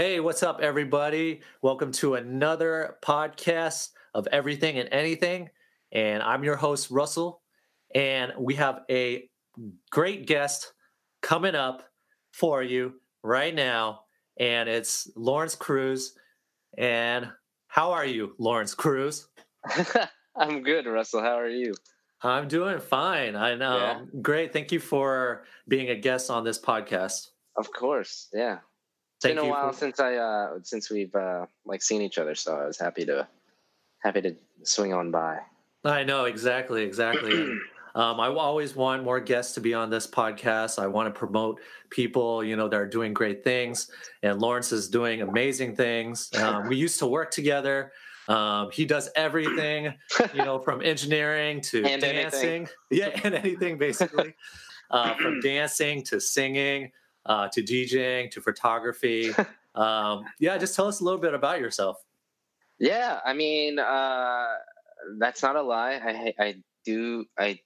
Hey, what's up, everybody? Welcome to another podcast of Everything and Anything. And I'm your host, Russell. And we have a great guest coming up for you right now. And it's Lawrence Cruz. And how are you, Lawrence Cruz? I'm good, Russell. How are you? I'm doing fine. I know. Yeah. Great. Thank you for being a guest on this podcast. Of course. Yeah. It's been a while for... since I uh since we've uh like seen each other, so I was happy to happy to swing on by. I know exactly, exactly. um, I always want more guests to be on this podcast. I want to promote people, you know, that are doing great things. And Lawrence is doing amazing things. Um, we used to work together. Um, he does everything, you know, from engineering to and dancing, anything. yeah, and anything basically, uh, from dancing to singing uh, to DJing to photography. um, yeah, just tell us a little bit about yourself. Yeah, I mean, uh, that's not a lie. I I do I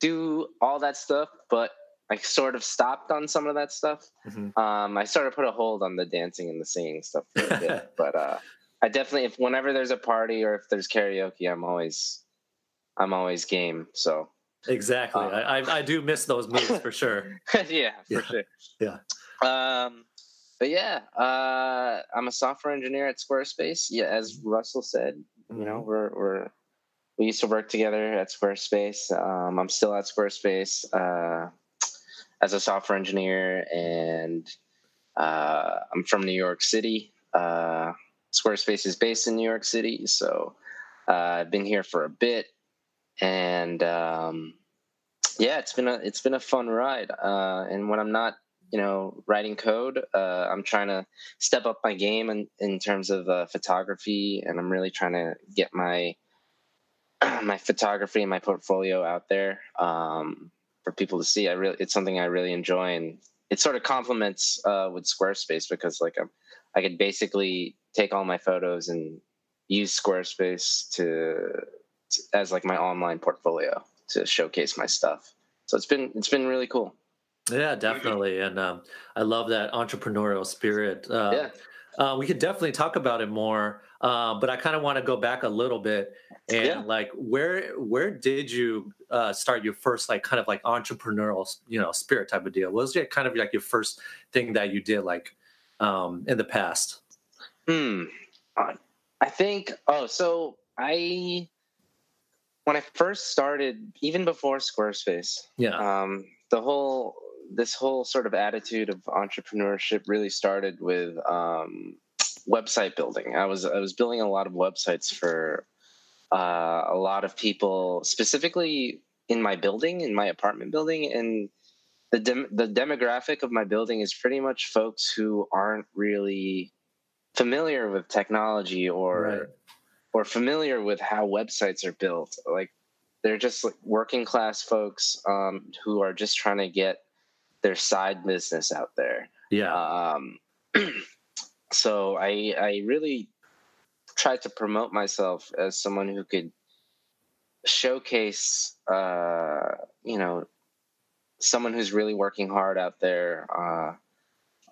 do all that stuff, but I sort of stopped on some of that stuff. Mm-hmm. Um, I sort of put a hold on the dancing and the singing stuff for a bit, but uh, I definitely, if whenever there's a party or if there's karaoke, I'm always, I'm always game. So Exactly. Um, I, I do miss those moves for sure. yeah, for yeah. sure. Yeah. Um, but yeah, uh, I'm a software engineer at Squarespace. Yeah, as Russell said, you know, mm-hmm. we're we're we used to work together at Squarespace. Um, I'm still at Squarespace uh, as a software engineer, and uh, I'm from New York City. Uh, Squarespace is based in New York City, so uh, I've been here for a bit and um, yeah, it's been a it's been a fun ride. Uh, and when I'm not, you know, writing code, uh, I'm trying to step up my game in, in terms of uh, photography, and I'm really trying to get my my photography and my portfolio out there um, for people to see. I really, it's something I really enjoy, and it sort of complements uh, with Squarespace because like I'm, I could basically take all my photos and use Squarespace to as like my online portfolio to showcase my stuff. So it's been it's been really cool. Yeah, definitely, and um, I love that entrepreneurial spirit. Uh, yeah. Uh, we could definitely talk about it more, uh, but I kind of want to go back a little bit and yeah. like where where did you uh, start your first like kind of like entrepreneurial you know spirit type of deal? What was it kind of like your first thing that you did like um, in the past? Hmm. I think. Oh, so I when I first started, even before Squarespace, yeah, um, the whole this whole sort of attitude of entrepreneurship really started with um, website building. I was I was building a lot of websites for uh, a lot of people, specifically in my building, in my apartment building, and the dem- the demographic of my building is pretty much folks who aren't really familiar with technology or right or familiar with how websites are built. Like they're just like working class folks um, who are just trying to get their side business out there. Yeah. Um, so I I really tried to promote myself as someone who could showcase uh, you know someone who's really working hard out there uh,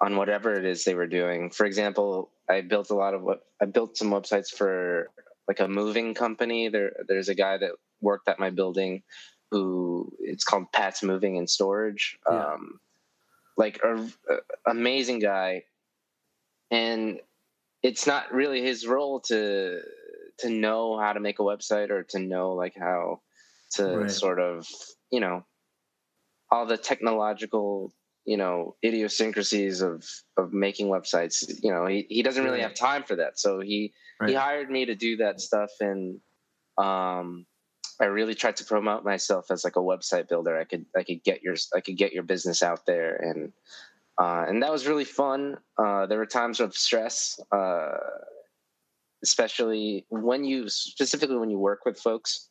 on whatever it is they were doing. For example, I built a lot of what I built some websites for like a moving company. There, there's a guy that worked at my building who it's called Pat's Moving and Storage. Yeah. Um, like a, a, amazing guy, and it's not really his role to to know how to make a website or to know like how to right. sort of you know all the technological you know idiosyncrasies of of making websites you know he, he doesn't really have time for that. So he right. he hired me to do that stuff and um i really tried to promote myself as like a website builder. I could i could get your i could get your business out there and uh and that was really fun. Uh there were times of stress uh especially when you specifically when you work with folks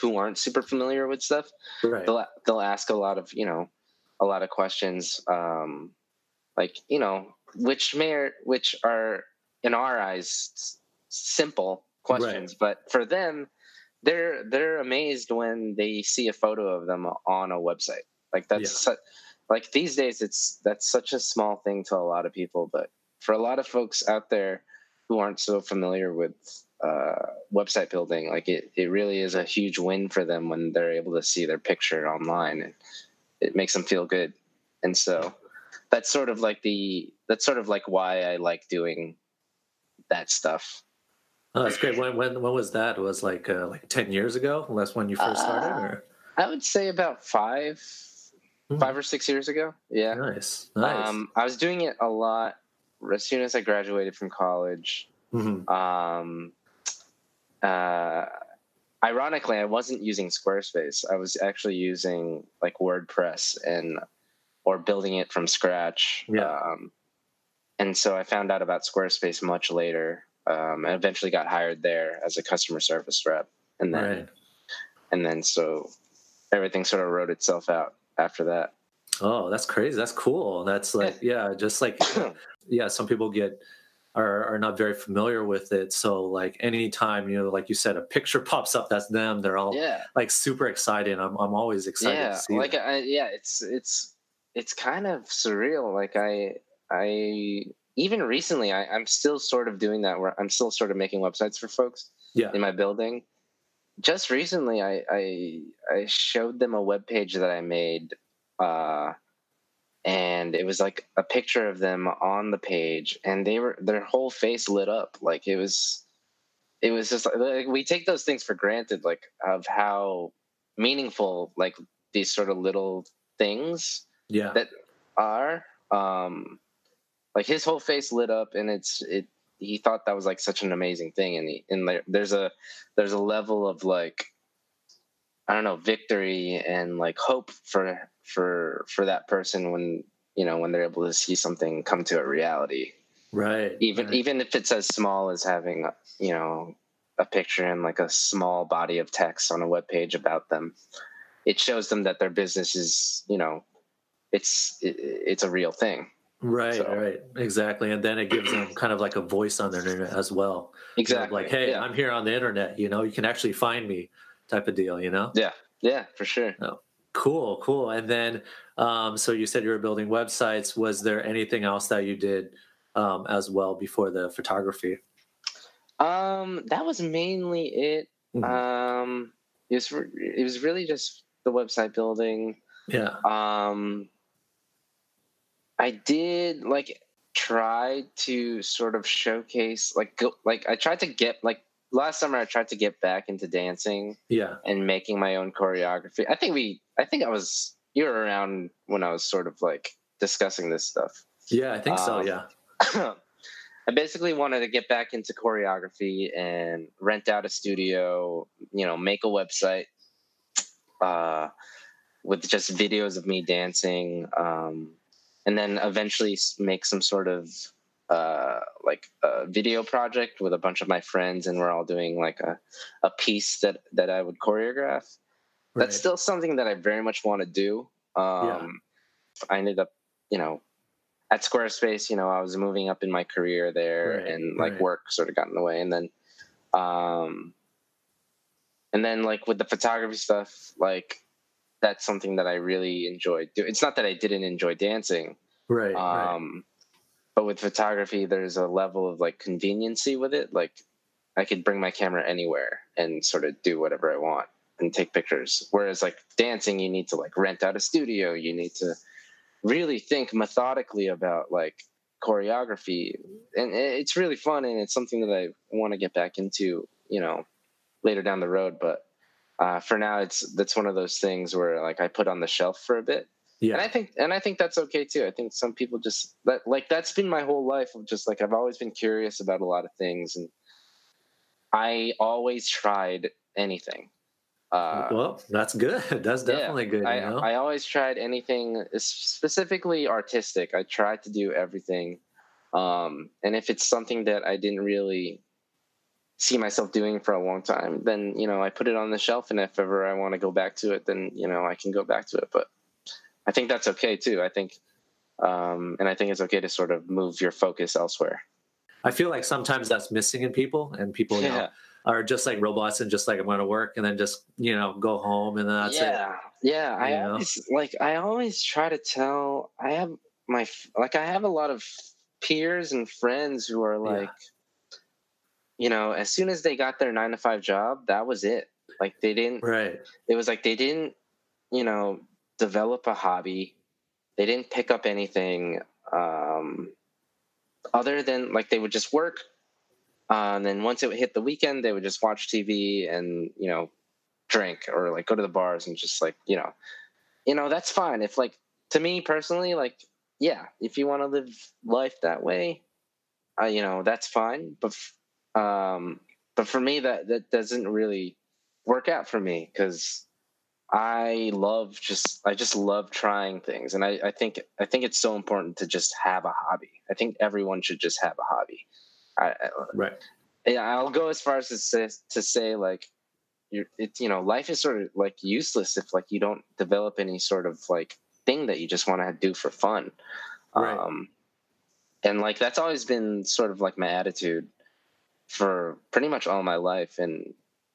who aren't super familiar with stuff. Right. they'll they'll ask a lot of you know a lot of questions, um, like you know, which may which are in our eyes simple questions, right. but for them, they're they're amazed when they see a photo of them on a website. Like that's yeah. su- like these days, it's that's such a small thing to a lot of people, but for a lot of folks out there who aren't so familiar with uh, website building, like it, it really is a huge win for them when they're able to see their picture online and it makes them feel good. And so that's sort of like the, that's sort of like why I like doing that stuff. Oh, that's great. When, when, when was that? Was like, uh, like 10 years ago? That's when you first started Uh, or? I would say about five, Hmm. five or six years ago. Yeah. Nice. Nice. Um, I was doing it a lot as soon as I graduated from college. Mhm. Um, uh, ironically, I wasn't using Squarespace. I was actually using like WordPress and or building it from scratch. Yeah. Um, and so I found out about Squarespace much later, um, and eventually got hired there as a customer service rep. And then, Right. and then so everything sort of wrote itself out after that. Oh, that's crazy. That's cool. That's like, yeah, just like, yeah, some people get are are not very familiar with it. So like anytime, you know, like you said, a picture pops up that's them, they're all yeah. like super excited. I'm I'm always excited yeah to see like. I, yeah it's it's it's kind of surreal like i i even recently I, i'm still sort of doing that where i'm still sort of making websites for folks Yeah. in my building just recently i i i showed them a web page that i made uh and it was like a picture of them on the page and they were their whole face lit up like it was it was just like, we take those things for granted like of how meaningful like these sort of little things Yeah. that are um like his whole face lit up and it's it he thought that was like such an amazing thing and he, and there, there's a there's a level of like i don't know victory and like hope for for for that person when you know when they're able to see something come to a reality right. even right. even if it's as small as having you know a picture and like a small body of text on a web page about them it shows them that their business is you know it's it, it's a real thing Right, So- right, exactly, and then it gives them kind of like a voice on the internet as well. You know, exactly like, hey, yeah. I'm here on the internet. You know, you can actually find me, type of deal. You know, yeah Yeah, for sure cool, cool. And then, um, so you said you were building websites. Was there anything else that you did um, as well before the photography? um that was mainly it Mhm. um it was re- it was really just the website building yeah, um i did like try to sort of showcase like go, like i tried to get like last summer i tried to get back into dancing yeah, and making my own choreography i think we i think i was you were around when i was sort of like discussing this stuff yeah. I think so. Um, Yeah, I basically wanted to get back into choreography and rent out a studio, you know, make a website uh, with just videos of me dancing, um, and then eventually make some sort of uh, like a video project with a bunch of my friends, and we're all doing like a, a piece that that I would choreograph. right. That's still something that I very much want to do. Um, I ended up, you know, at Squarespace, you know, I was moving up in my career there Right, and like right. work sort of got in the way. And then, um, and then like with the photography stuff, like that's something that I really enjoyed. doing. It's not that I didn't enjoy dancing, right, right. um, but with photography, there's a level of like conveniency with it. Like I could bring my camera anywhere and sort of do whatever I want and take pictures. Whereas like dancing, you need to like rent out a studio. You need to really think methodically about like choreography, and it's really fun and it's something that I want to get back into. You know, later down the road, but. Uh, for now, it's that's one of those things where like I put on the shelf for a bit, Yeah, and I think and I think that's okay too. I think some people just that like that's been my whole life of just like I've always been curious about a lot of things and I always tried anything. Uh, well, that's good. That's yeah, definitely good. I, you know, I always tried anything specifically artistic. I tried to do everything. Um, and if it's something that I didn't really see myself doing for a long time, then, you know, I put it on the shelf. And if ever I want to go back to it, then, you know, I can go back to it. But I think that's okay too. I think, um, and I think it's okay to sort of move your focus elsewhere. I feel like sometimes that's missing in people, and people you know, are just like robots and just like I'm going to work and then just you know go home and then that's it. yeah, Yeah. I know? always like, I always try to tell, I have my, like, I have a lot of peers and friends who are like, yeah. you know, as soon as they got their nine to five job, that was it. Like they didn't. Right. It was like they didn't, you know, develop a hobby. They didn't pick up anything um, other than like they would just work. Uh, and then once it hit the weekend, they would just watch TV and you know drink or like go to the bars and just like you know, you know that's fine. If like to me personally, like yeah, if you want to live life that way, uh, you know that's fine. But um, but for me, that that doesn't really work out for me because I love just I just love trying things, and I, I think I think it's so important to just have a hobby. I think everyone should just have a hobby. I, right. Yeah, I'll go as far as to say, to say like, you're, it's you know, life is sort of like useless if like you don't develop any sort of like thing that you just want to do for fun. Right. Um, and like that's always been sort of like my attitude for pretty much all my life, and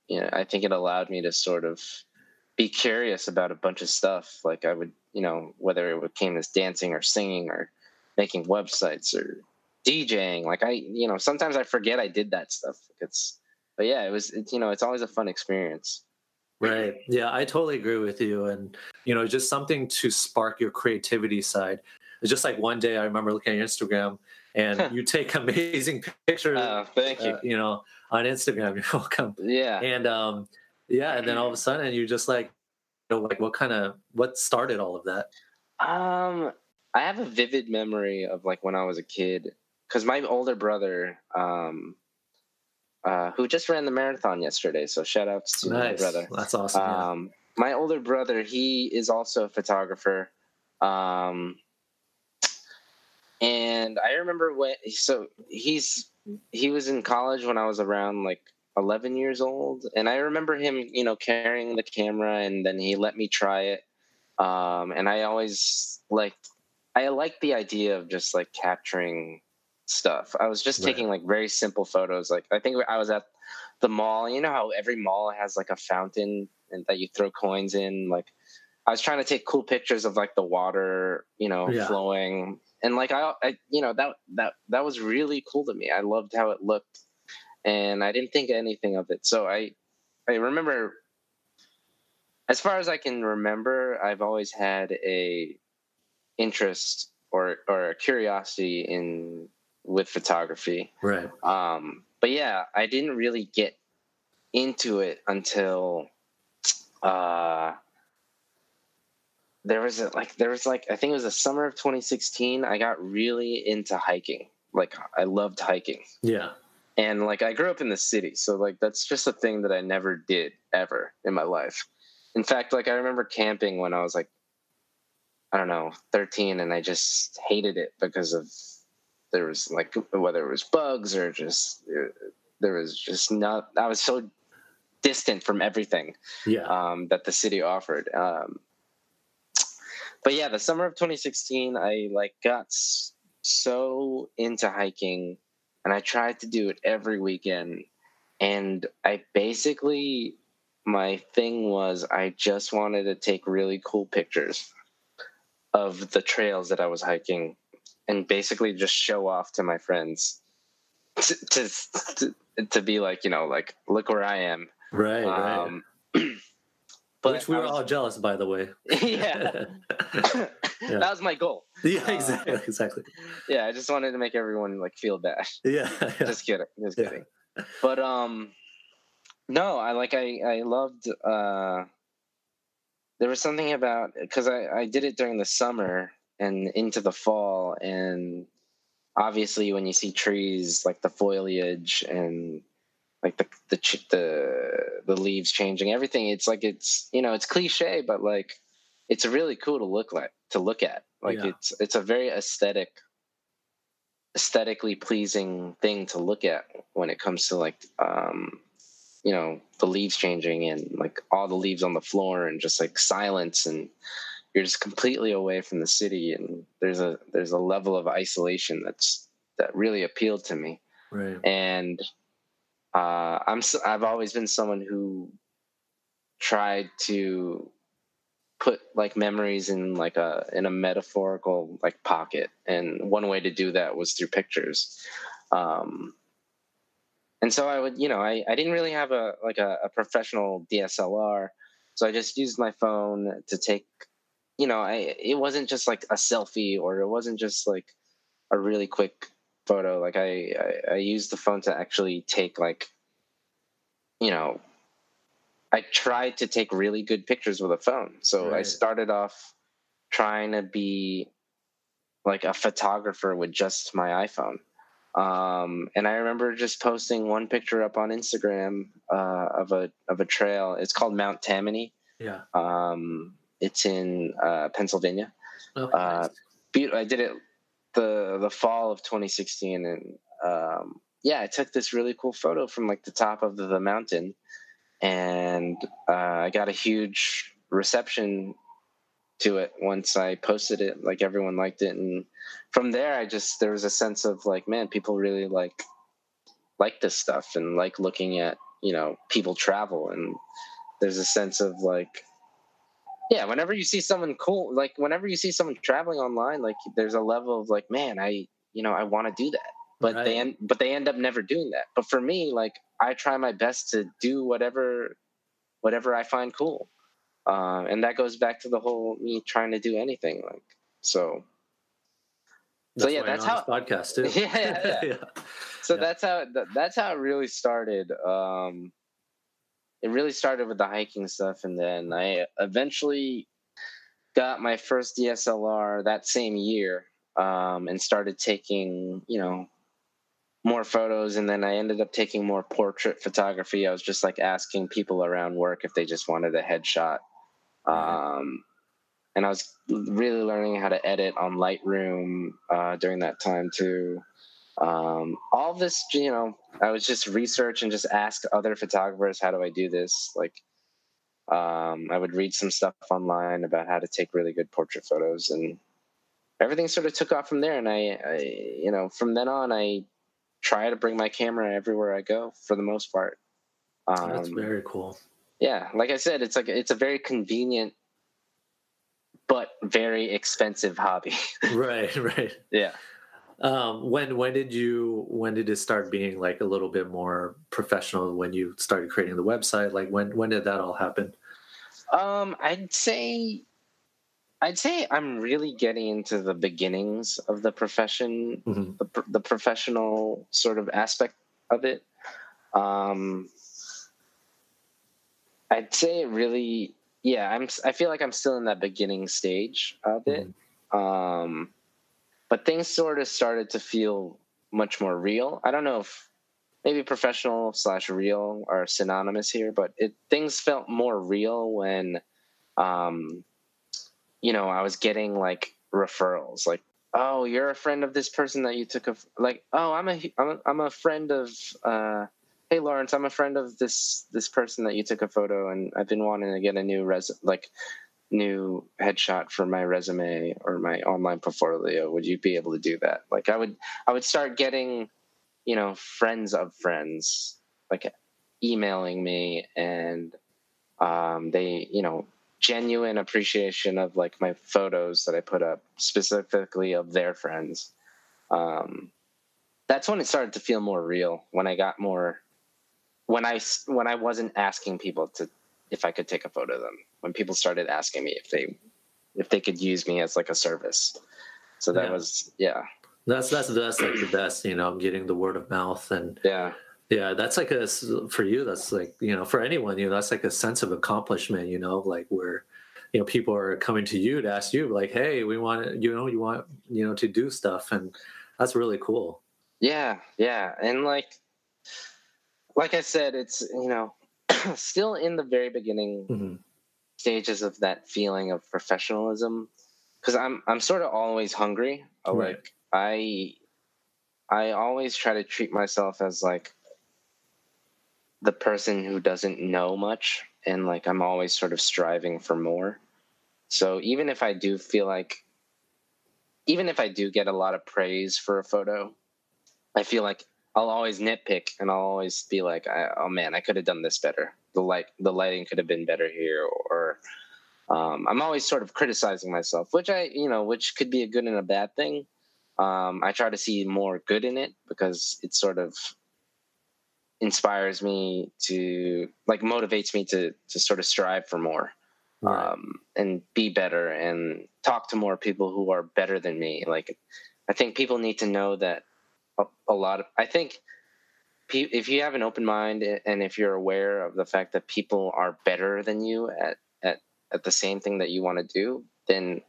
you know, I think it allowed me to sort of be curious about a bunch of stuff. Like I would, you know, whether it came as dancing or singing or making websites or DJing. Like I, you know, sometimes I forget I did that stuff. It's, but yeah, it was, it, you know, it's always a fun experience. Right. Yeah, I totally agree with you. And, you know, just something to spark your creativity side. It's just like one day I remember looking at your Instagram and you take amazing pictures. Oh, thank you. Uh, you know, on Instagram. You're welcome. Yeah. And um, yeah and then all of a sudden you're just like you know, like what kind of what started all of that um i have a vivid memory of like when i was a kid because my older brother um uh who just ran the marathon yesterday so shout out to nice. my brother that's awesome um yeah. my older brother he is also a photographer um and i remember when so he's he was in college when i was around like 11 years old and i remember him you know carrying the camera and then he let me try it. Um, and i always liked i liked the idea of just like capturing stuff. I was just right. taking like very simple photos. Like i think i was at the mall. You know how every mall has like a fountain and that you throw coins in? Like i was trying to take cool pictures of like the water you know yeah. flowing. And like I, I you know that that that was really cool to me. I loved how it looked and I didn't think anything of it. So I I remember as far as I can remember, I've always had a interest or or a curiosity in with photography. Right. Um but yeah, I didn't really get into it until uh there was a, like there was like I think it was the summer of 2016 I got really into hiking. Like I loved hiking. Yeah and like i grew up in the city so like that's just a thing that i never did ever in my life in fact like i remember camping when i was like i don't know 13 and i just hated it because of there was like whether it was bugs or just there was just not i was so distant from everything yeah. um, that the city offered um, but yeah the summer of 2016 i like got so into hiking and I tried to do it every weekend. And I basically, my thing was, I just wanted to take really cool pictures of the trails that I was hiking and basically just show off to my friends to, to, to, to be like, you know, like, look where I am. Right, um, right. But Which we were was, all jealous, by the way. yeah. yeah. that was my goal. Yeah, uh, exactly, uh, exactly. Yeah, I just wanted to make everyone like feel bad. Yeah, yeah. just kidding, just kidding. But um, no, I like I I loved. uh There was something about because I I did it during the summer and into the fall, and obviously when you see trees like the foliage and like the the the the leaves changing everything. It's like it's you know it's cliche but like it's really cool to look like to look at. Like yeah. it's it's a very aesthetic aesthetically pleasing thing to look at when it comes to like um you know the leaves changing and like all the leaves on the floor and just like silence and you're just completely away from the city and there's a there's a level of isolation that's that really appealed to me. Right. And uh, I'm I've always been someone who tried to put like memories in like a in a metaphorical like pocket. And one way to do that was through pictures. Um and so i would you know i, I didn't really have a like a, a professional dslr so i just used my phone to take you know i it wasn't just like a selfie or it wasn't just like a really quick photo like i i, I used the phone to actually take like you know I tried to take really good pictures with a phone. So right. I started off trying to be like a photographer with just my iPhone. Um, and I remember just posting one picture up on Instagram uh, of a of a trail. It's called Mount Tammany. Yeah. Um, it's in uh, Pennsylvania. Oh, uh, I did it the the fall of 2016, and um, yeah, I took this really cool photo from like the top of the, the mountain and uh, I got a huge reception to it once I posted it. Like everyone liked it, and from there, I just there was a sense of like, man, people really like like this stuff and like looking at you know people travel, and there's a sense of like. Yeah, whenever you see someone cool, like whenever you see someone traveling online, like there's a level of like, man, I, you know, I want to do that but right. they end but they end up never doing that but for me like i try my best to do whatever whatever i find cool uh, and that goes back to the whole me trying to do anything like so that's so yeah that's how podcast too yeah, yeah. yeah. so yeah. that's how that's how it really started um it really started with the hiking stuff and then i eventually got my first dslr that same year um, and started taking you know more photos and then I ended up taking more portrait photography. I was just like asking people around work if they just wanted a headshot. Mm-hmm. Um, and I was really learning how to edit on Lightroom uh, during that time too. Um, all this, you know, I was just research and just ask other photographers, how do I do this? Like, um, I would read some stuff online about how to take really good portrait photos and everything sort of took off from there. And I, I you know, from then on, I try to bring my camera everywhere I go for the most part. Um, That's very cool. Yeah, like I said, it's like it's a very convenient but very expensive hobby. right, right. Yeah. Um, when when did you when did it start being like a little bit more professional when you started creating the website? Like when when did that all happen? Um, I'd say I'd say I'm really getting into the beginnings of the profession, mm-hmm. the, the, professional sort of aspect of it. Um, I'd say it really, yeah. I'm. I feel like I'm still in that beginning stage of it. Mm-hmm. Um, but things sort of started to feel much more real. I don't know if maybe professional slash real are synonymous here, but it things felt more real when um, you know, I was getting like referrals, like, oh, you're a friend of this person that you took a, like, oh, I'm a, I'm a, I'm a friend of, uh, hey Lawrence, I'm a friend of this this person that you took a photo, and I've been wanting to get a new res like new headshot for my resume or my online portfolio. Would you be able to do that? Like I would I would start getting, you know, friends of friends like emailing me and um, they you know genuine appreciation of like my photos that I put up, specifically of their friends. Um, that's when it started to feel more real. When I got more, when I when I wasn't asking people to if I could take a photo of them. When people started asking me if they if they could use me as like a service. So that yeah. was yeah. That's that's that's like the best, you know, getting the word of mouth and yeah yeah, that's like a for you. That's like you know for anyone. You know that's like a sense of accomplishment. You know, like where you know people are coming to you to ask you like, hey, we want you know you want you know to do stuff, and that's really cool. Yeah, yeah, and like like I said, it's you know still in the very beginning mm-hmm. Stages of that feeling of professionalism because I'm I'm sort of always hungry. Uh, right. Like I I always try to treat myself as like the person who doesn't know much and like I'm always sort of striving for more. So even if I do feel like even if I do get a lot of praise for a photo, I feel like I'll always nitpick and I'll always be like, oh man, I could have done this better. The light, the lighting could have been better here, or um, I'm always sort of criticizing myself, which I, you know, which could be a good and a bad thing. Um, I try to see more good in it because it sort of inspires me to like motivates me to to sort of strive for more right. um, and be better and talk to more people who are better than me. Like, I think people need to know that a, a lot of. I think if you have an open mind and if you're aware of the fact that people are better than you at at at the same thing that you want to do, then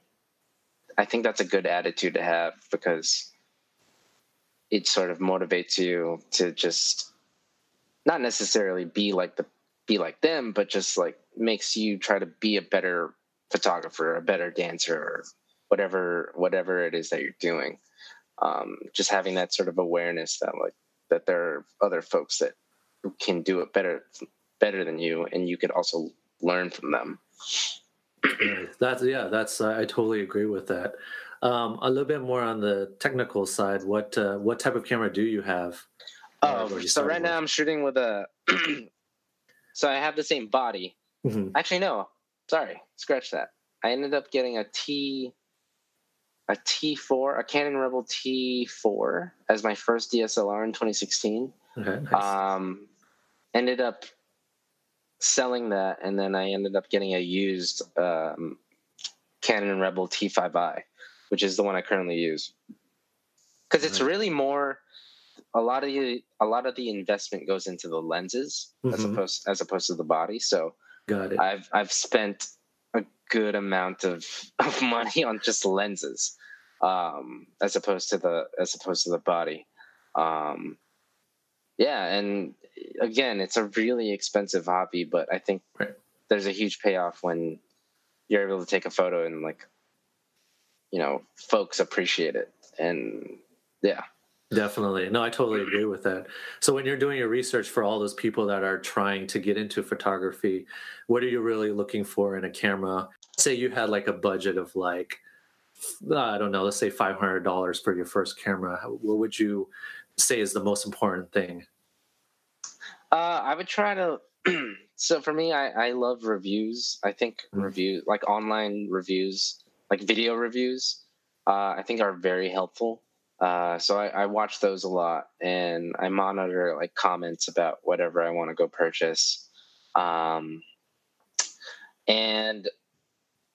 I think that's a good attitude to have because it sort of motivates you to just not necessarily be like the be like them, but just like makes you try to be a better photographer, a better dancer, or whatever whatever it is that you're doing. Um, just having that sort of awareness that like that there are other folks that can do it better better than you, and you could also learn from them. That's yeah, that's I totally agree with that. Um, a little bit more on the technical side. What uh, what type of camera do you have? Oh, so right with? now I'm shooting with a. so I have the same body. Mm-hmm. Actually, no. Sorry, scratch that. I ended up getting a T, a T4, a Canon Rebel T4 as my first DSLR in 2016. Okay, nice. Um, ended up selling that, and then I ended up getting a used um, Canon Rebel T5i, which is the one I currently use. Because it's really more a lot of the a lot of the investment goes into the lenses mm-hmm. as opposed as opposed to the body. So Got it. I've I've spent good amount of, of money on just lenses, um, as opposed to the as opposed to the body. Um, yeah, and again, it's a really expensive hobby, but I think right. there's a huge payoff when you're able to take a photo and like, you know, folks appreciate it, and yeah. Definitely. No, I totally agree with that. So when you're doing your research for all those people that are trying to get into photography, what are you really looking for in a camera? Say you had like a budget of like I don't know, let's say $500 for your first camera. What would you say is the most important thing? Uh, I would try to so for me I, I love reviews. I think mm-hmm. review like online reviews, like video reviews, uh, I think are very helpful uh, so I, I, watch those a lot and I monitor like comments about whatever I want to go purchase. Um, and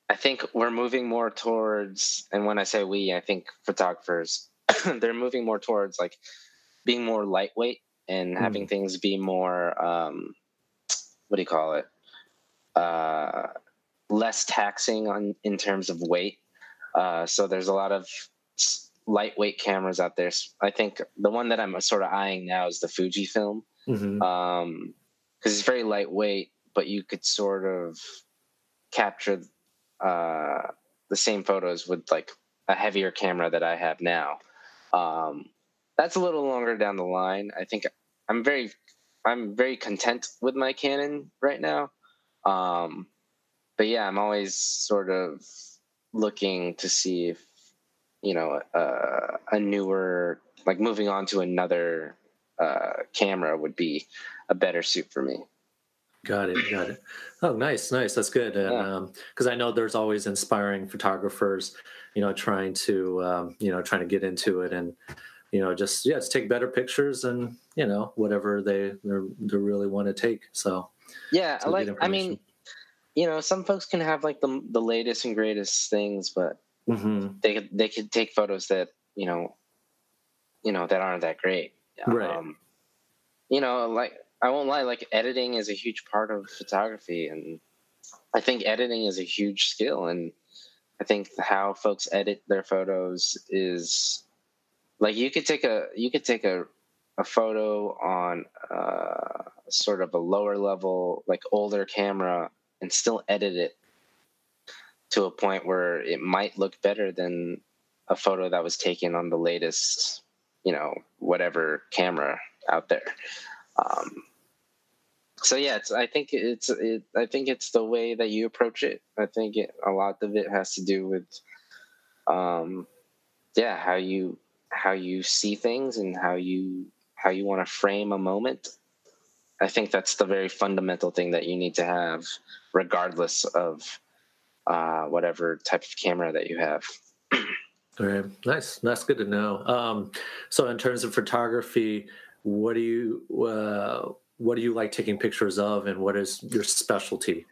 I think we're moving more towards, and when I say we, I think photographers, they're moving more towards like being more lightweight and mm. having things be more, um, what do you call it? Uh, less taxing on in terms of weight. Uh, so there's a lot of lightweight cameras out there. I think the one that I'm sort of eyeing now is the Fujifilm, because mm-hmm. um, it's very lightweight, but you could sort of capture uh, the same photos with like a heavier camera that I have now. Um, that's a little longer down the line. I think I'm very, I'm very content with my Canon right now. Um, but yeah, I'm always sort of looking to see if you know uh, a newer like moving on to another uh, camera would be a better suit for me. Got it. Got it. Oh, nice, nice. That's good. And um because yeah. um, I know there's always inspiring photographers, you know, trying to um, you know trying to get into it and you know just yeah, just take better pictures and you know whatever they they really want to take. So yeah, I like I mean, you know, some folks can have like the the latest and greatest things, but mm-hmm. they could they could take photos that you know you know that aren't that great right um, you know like i won't lie like editing is a huge part of photography and i think editing is a huge skill and i think how folks edit their photos is like you could take a you could take a a photo on uh, sort of a lower level like older camera and still edit it to a point where it might look better than a photo that was taken on the latest, you know, whatever camera out there. Um, so yeah, it's, I think it's it, I think it's the way that you approach it. I think it, a lot of it has to do with, um, yeah, how you how you see things and how you how you want to frame a moment. I think that's the very fundamental thing that you need to have, regardless of uh, whatever type of camera that you have. All right, nice. That's good to know. Um, so, in terms of photography, what do you uh, what do you like taking pictures of, and what is your specialty?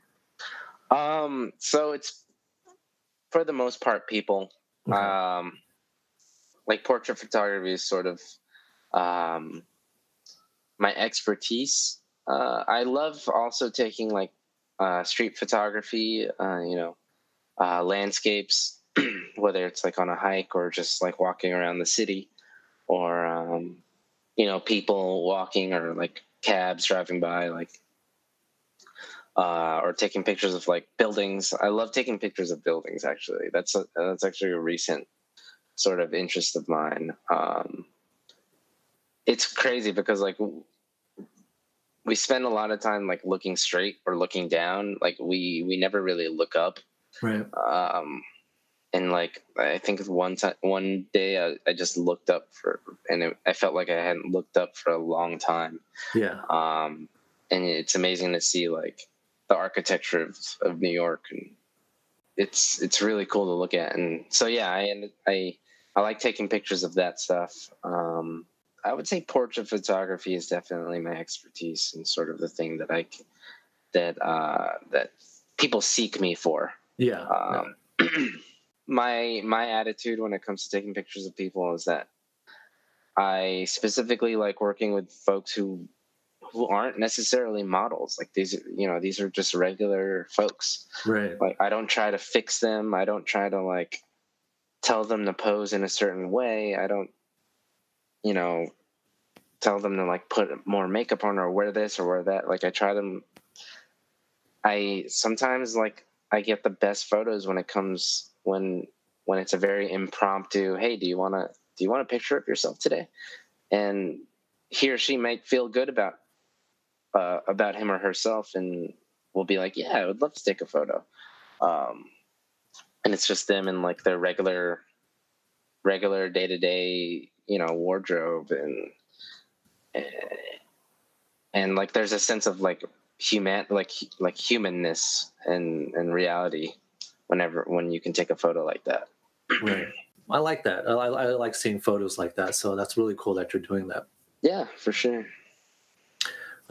Um, so it's for the most part people. Okay. Um, like portrait photography is sort of um, my expertise. Uh, I love also taking like uh, street photography. Uh, you know, uh, landscapes whether it's like on a hike or just like walking around the city or um, you know people walking or like cabs driving by like uh, or taking pictures of like buildings. I love taking pictures of buildings actually. That's a, that's actually a recent sort of interest of mine. Um, it's crazy because like we spend a lot of time like looking straight or looking down. Like we we never really look up right um and like I think one time, one day I, I just looked up for, and it, I felt like I hadn't looked up for a long time. Yeah. Um, and it's amazing to see like the architecture of, of New York, and it's it's really cool to look at. And so yeah, I I I like taking pictures of that stuff. Um, I would say portrait photography is definitely my expertise and sort of the thing that I that uh, that people seek me for. Yeah. Um, yeah. my my attitude when it comes to taking pictures of people is that I specifically like working with folks who who aren't necessarily models. Like these, you know, these are just regular folks. Right. Like I don't try to fix them. I don't try to like tell them to pose in a certain way. I don't, you know, tell them to like put more makeup on or wear this or wear that. Like I try them. I sometimes like I get the best photos when it comes when when it's a very impromptu hey do you want to do you want a picture of yourself today? And he or she might feel good about uh, about him or herself and will be like yeah i would love to take a photo. Um, and it's just them in like their regular regular day-to-day you know wardrobe and and like there's a sense of like human like like humanness and and reality whenever when you can take a photo like that. right. I like that. I, I, like seeing photos like that. So that's really cool that you're doing that. Yeah, for sure.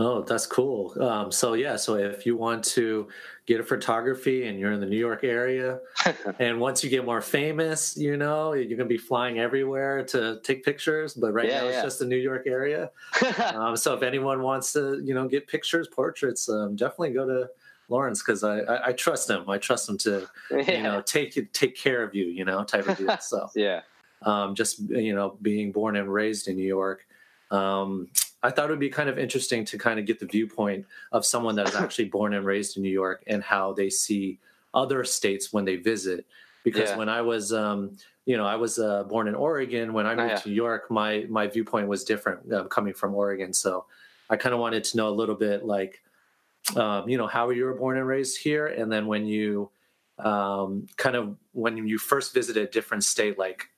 Oh, that's cool. Um, so yeah, so if you want to get a photography and you're in the New York area, and once you get more famous, you know you're gonna be flying everywhere to take pictures. But right yeah, now it's just the New York area. um, so if anyone wants to, you know, get pictures, portraits, um, definitely go to Lawrence because I, I, I trust him. I trust him to yeah. you know take take care of you. You know, type of deal. So yeah, um, just you know, being born and raised in New York. Um, I thought it would be kind of interesting to kind of get the viewpoint of someone that is actually born and raised in New York and how they see other states when they visit. Because yeah. when I was, um, you know, I was uh, born in Oregon. When I moved oh, yeah. to New York, my my viewpoint was different uh, coming from Oregon. So I kind of wanted to know a little bit like um, you know how you were born and raised here, and then when you um, kind of when you first visited a different state, like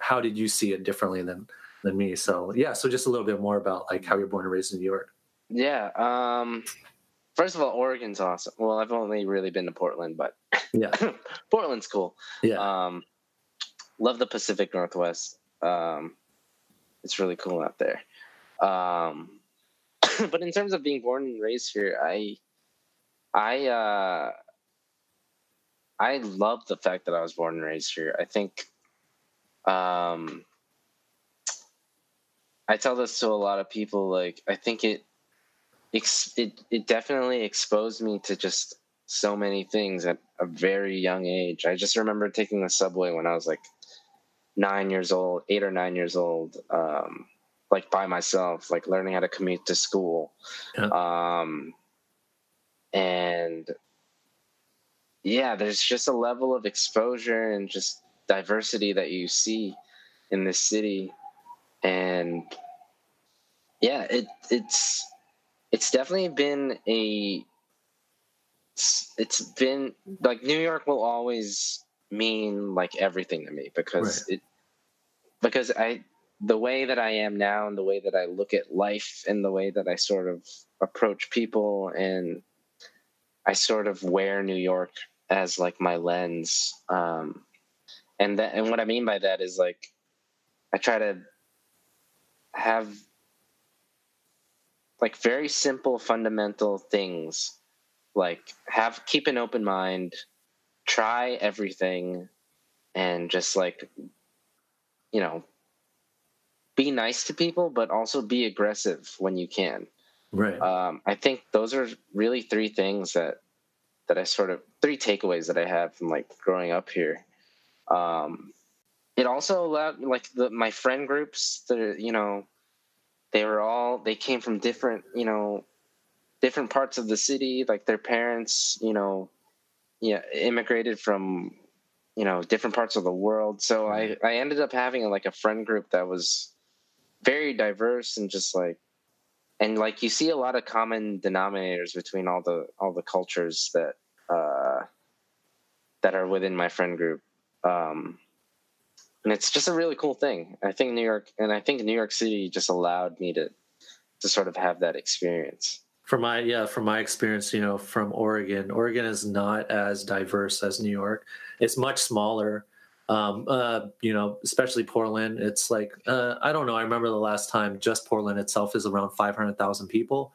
how did you see it differently than than me? So yeah, so just a little bit more about like how you're born and raised in New York. Yeah. Um, first of all, Oregon's awesome. Well, I've only really been to Portland, but yeah, Portland's cool. Yeah. Um, love the Pacific Northwest. Um, it's really cool out there. Um, but in terms of being born and raised here, I, I, uh, I love the fact that I was born and raised here. I think, um, I tell this to a lot of people. Like, I think it, it, it definitely exposed me to just so many things at a very young age. I just remember taking the subway when I was like nine years old, eight or nine years old. Um, like by myself, like learning how to commute to school. Yeah. Um, and yeah, there's just a level of exposure and just diversity that you see in this city. And yeah, it, it's, it's definitely been a, it's, it's been like New York will always mean like everything to me because right. it, because I, the way that I am now and the way that I look at life and the way that I sort of approach people and I sort of wear New York as like my lens. Um, and that, and what I mean by that is like, I try to have like very simple fundamental things like have keep an open mind try everything and just like you know be nice to people but also be aggressive when you can. Right. Um, i think those are really three things that that i sort of three takeaways that i have from like growing up here. Um, it also allowed like the my friend groups that you know they were all they came from different you know different parts of the city like their parents you know yeah immigrated from you know different parts of the world. So i i ended up having like a friend group that was very diverse and just like and like you see a lot of common denominators between all the all the cultures that uh that are within my friend group. Um and it's just a really cool thing. I think new york and i think new york city just allowed me to to sort of have that experience. From my yeah from my experience you know from oregon oregon is not as diverse as new york. It's much smaller. Um, uh, you know especially portland it's like uh, i don't know. I remember the last time just portland itself is around 500000 people.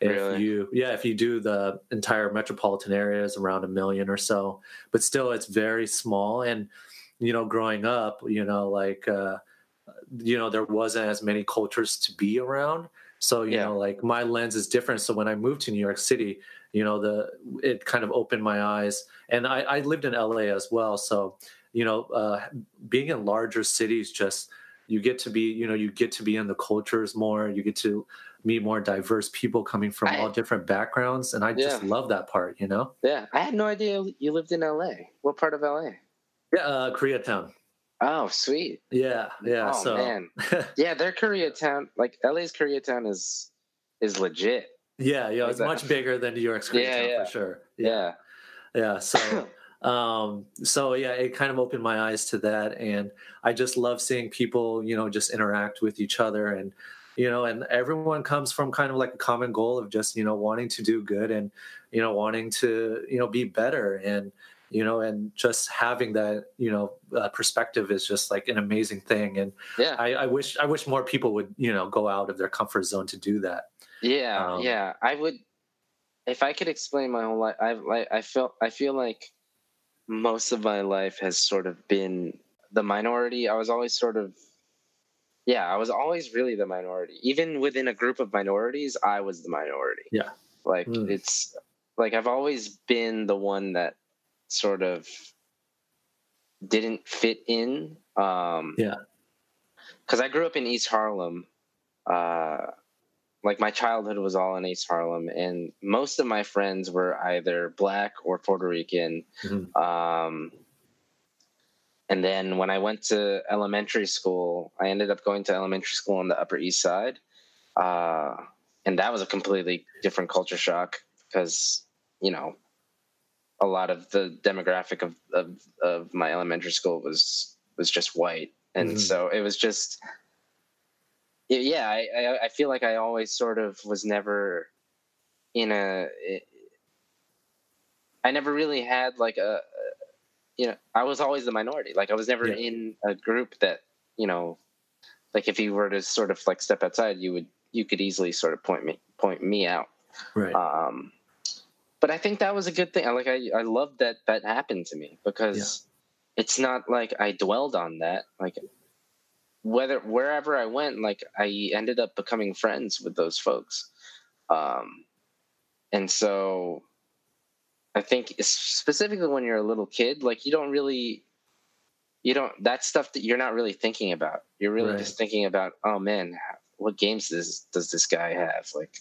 If Really? you yeah if you do the entire metropolitan area is around a million or so but still it's very small. And you know growing up you know like uh you know there wasn't as many cultures to be around. So you Yeah. know like my lens is different. So when i moved to new york city you know the it kind of opened my eyes. And i, I lived in la as well. So you know uh, being in larger cities just you get to be you know you get to be in the cultures more. You get to meet more diverse people coming from I- all different backgrounds. And i just love that part you know? Yeah. I had no idea you lived in la what part of la yeah uh, koreatown. Oh sweet. Yeah yeah oh so man. Yeah their koreatown like la's koreatown is is legit. Yeah yeah it's much bigger than new york's Yeah, koreatown yeah. for sure yeah. Yeah so um so yeah it kind of opened my eyes to that and i just love seeing people you know just interact with each other and you know and everyone comes from kind of like a common goal of just you know wanting to do good and you know wanting to you know be better and you know and just having that you know uh, perspective is just like an amazing thing and yeah I, I wish i wish more people would you know go out of their comfort zone to do that Yeah, Um, yeah. I would, if I could explain my whole life. I like. I felt. I feel like most of my life has sort of been the minority. I was always sort of. Yeah, I was always really the minority. Even within a group of minorities, I was the minority. Yeah. Like Mm. it's like I've always been the one that sort of didn't fit in. Um, Yeah. Because I grew up in East Harlem. Uh, like my childhood was all in East Harlem, and most of my friends were either black or Puerto Rican. Mhm. Um, and then when I went to elementary school, I ended up going to elementary school on the Upper East Side, uh, and that was a completely different culture shock because you know a lot of the demographic of of, of my elementary school was was just white, and Mhm. so it was just yeah. I, I I feel like I always sort of was never in a. I never really had like a, you know, I was always the minority. Like I was never Yeah. in a group that you know, like if you were to sort of like step outside, you would you could easily sort of point me point me out. right Um, but I think that was a good thing. I like I I love that that happened to me because it's not like I dwelled on that. Like whether wherever I went, like I ended up becoming friends with those folks. Um, and so I think specifically when you're a little kid, like you don't really you don't that stuff that you're not really thinking about. You're really Right. just thinking about, oh man, what games does does this guy have? Like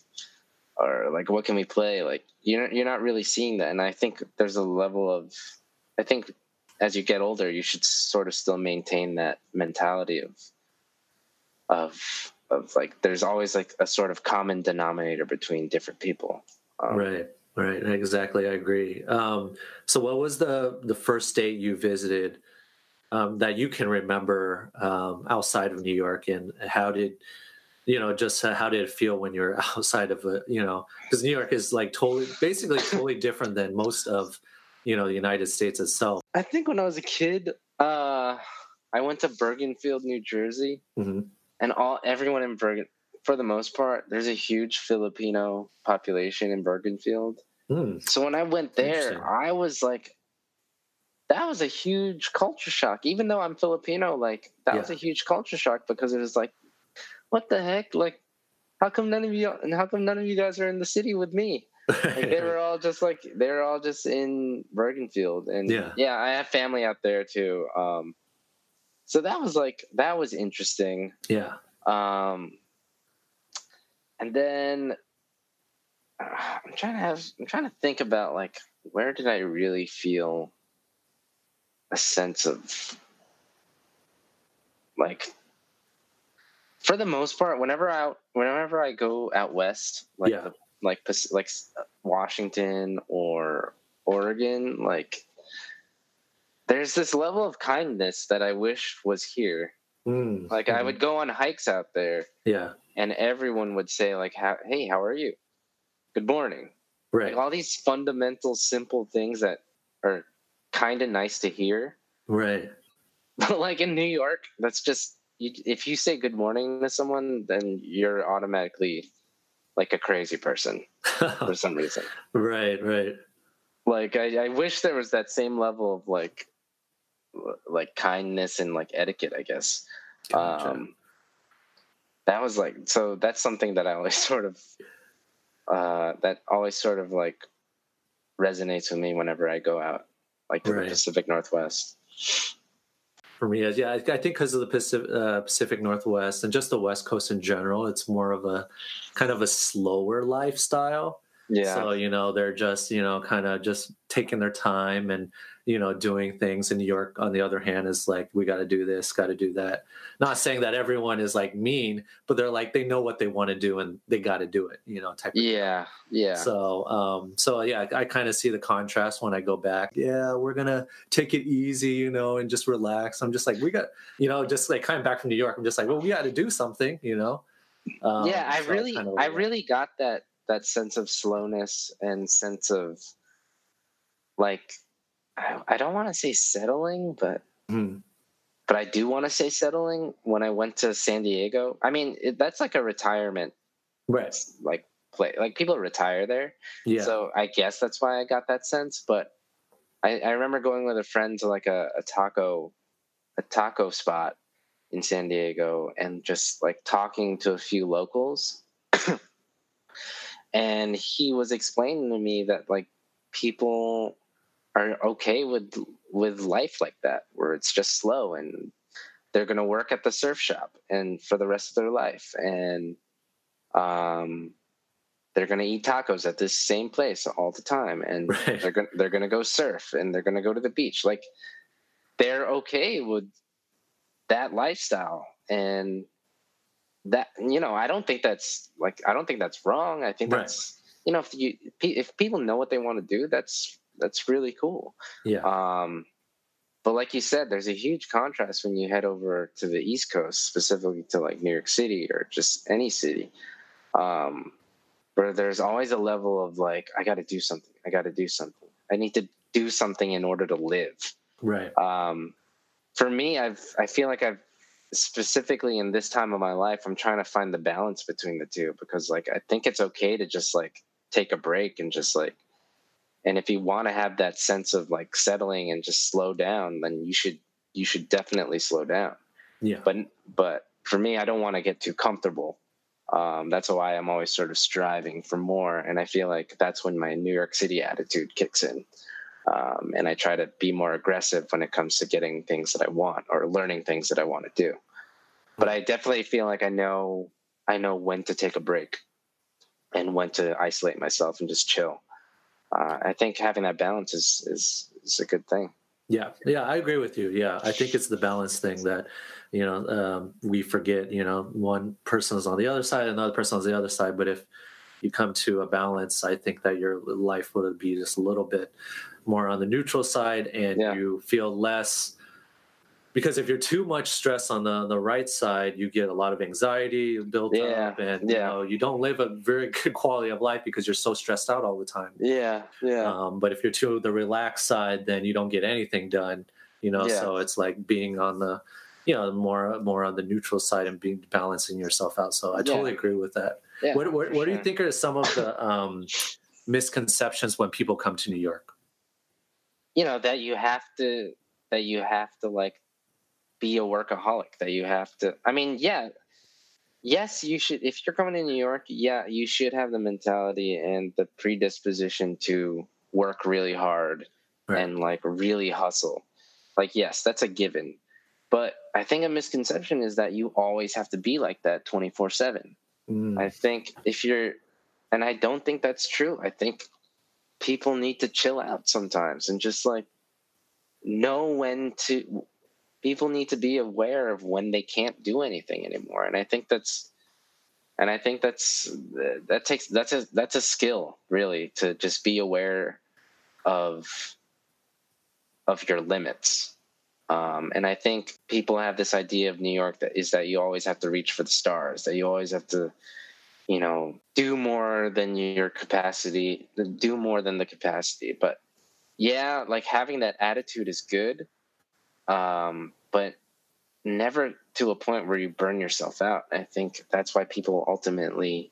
or like what can we play? Like you're you're not really seeing that. And I think there's a level of I think as you get older, you should sort of still maintain that mentality of of of like there's always like a sort of common denominator between different people. Um, right right exactly i agree um, so what was the the first state you visited um, that you can remember um, outside of new york and how did you know just how did it feel when you're outside of a you know because new york is like totally basically totally different than most of you know the United States itself? I think when I was a kid, uh, I went to Bergenfield, New Jersey, hmm and all everyone in Bergen, for the most part, there's a huge Filipino population in Bergenfield. Mm. So when I went there, I was like, that was a huge culture shock. Even though I'm Filipino, like that was a huge culture shock because it was like, what the heck? Like, how come none of you? And how come none of you guys are in the city with me? Like they were all just like they were all just in Bergenfield, and Yeah. yeah, I have family out there too. Um, so that was like that was interesting. yeah. Um, and then uh, I'm trying to have I'm trying to think about like where did I really feel a sense of like for the most part whenever I whenever I go out west like Yeah. the, like like Washington or Oregon like there's this level of kindness that I wish was here Mm. like I Mhm. would go on hikes out there Yeah. and everyone would say like hey how are you good morning Right. like all these fundamental simple things that are kind of nice to hear Right. but like in new york that's just you, if you say good morning to someone then you're automatically like a crazy person for some reason right. Right. like I, I wish there was that same level of like like kindness and like etiquette i guess Gotcha. um that was like so that's something that i always sort of uh that always sort of like resonates with me whenever i go out like to Right. the pacific northwest for me is yeah i I think because of the pacific, uh, pacific northwest and just the west coast in general it's more of a kind of a slower lifestyle. Yeah. So you know they're just you know kind of just taking their time and you know doing things in new york on the other hand is like we got to do this got to do that not saying that everyone is like mean but they're like they know what they want to do and they got to do it you know type of yeah yeah so, um, so yeah, I, I kind of see the contrast when I go back. Yeah, we're gonna take it easy, you know, and just relax. I'm just like, we got, you know, just like coming back from New York. I'm just like, well, we got to do something, you know. Um, yeah i so really kinda i really got that that sense of slowness and sense of like i, I don't want to say settling but Hmm. but i do want to say settling when i went to san diego. I mean it, that's like a retirement right, like play like people retire there. Yeah, so i guess that's why i got that sense but i, I remember going with a friend to like a, a taco a taco spot in san diego and just like talking to a few locals. And he was explaining to me that like people are okay with with life like that where it's just slow and they're going to work at the surf shop and for the rest of their life. And um they're going to eat tacos at this same place all the time and right, they're going they're going to go surf and they're going to go to the beach. Like they're okay with that lifestyle and that you know i don't think that's like i don't think that's wrong. I think Right. that's you know if you if people know what they want to do that's that's really cool. Yeah, um but like you said there's a huge contrast when you head over to the east coast specifically to like new york city or just any city. Um where there's always a level of like i got to do something i got to do something. I need to do something in order to live. Right, um, for me, I've I feel like I've specifically in this time of my life, I'm trying to find the balance between the two because like I think it's okay to just like take a break and just like and if you want to have that sense of like settling and just slow down, then you should you should definitely slow down. yeah, But but for me, I don't want to get too comfortable. Um, that's why I'm always sort of striving for more, and I feel like that's when my New York City attitude kicks in um, and I try to be more aggressive when it comes to getting things that I want or learning things that I want to do. But I definitely feel like I know I know when to take a break and when to isolate myself and just chill. Uh, I think having that balance is is is a good thing. yeah, yeah. I agree with you. Yeah, I think it's the balance thing that you know um, we forget. You know, one person is on the other side, another person is on the other side. But if you come to a balance, I think that your life would be just a little bit more on the neutral side, and Yeah. you feel less because if you're too much stress on the on the right side, you get a lot of anxiety built Yeah, up, and yeah. you know you don't live a very good quality of life because you're so stressed out all the time. Yeah, yeah, Um, but if you're to the relaxed side, then you don't get anything done. You know, Yeah. so it's like being on the, you know, more more on the neutral side and being balancing yourself out. So I totally agree with that. what what, what do you think are some of the um, misconceptions when people come to New York? you know that you have to that you have to like be a workaholic that you have to i mean yeah yes you should if you're coming to new york yeah you should have the mentality and the predisposition to work really hard Right. and like really hustle like yes that's a given but i think a misconception is that you always have to be like that 24 7 Mm, I think if you're, and I don't think that's true. I think people need to chill out sometimes and just like know when to. People need to be aware of when they can't do anything anymore, and I think that's, and I think that's that takes that's a that's a skill really to just be aware of of your limits. Um, and I think people have this idea of New York that is that you always have to reach for the stars, that you always have to, you know, do more than your capacity, do more than the capacity. But yeah, like having that attitude is good, um, but never to a point where you burn yourself out. I think that's why people ultimately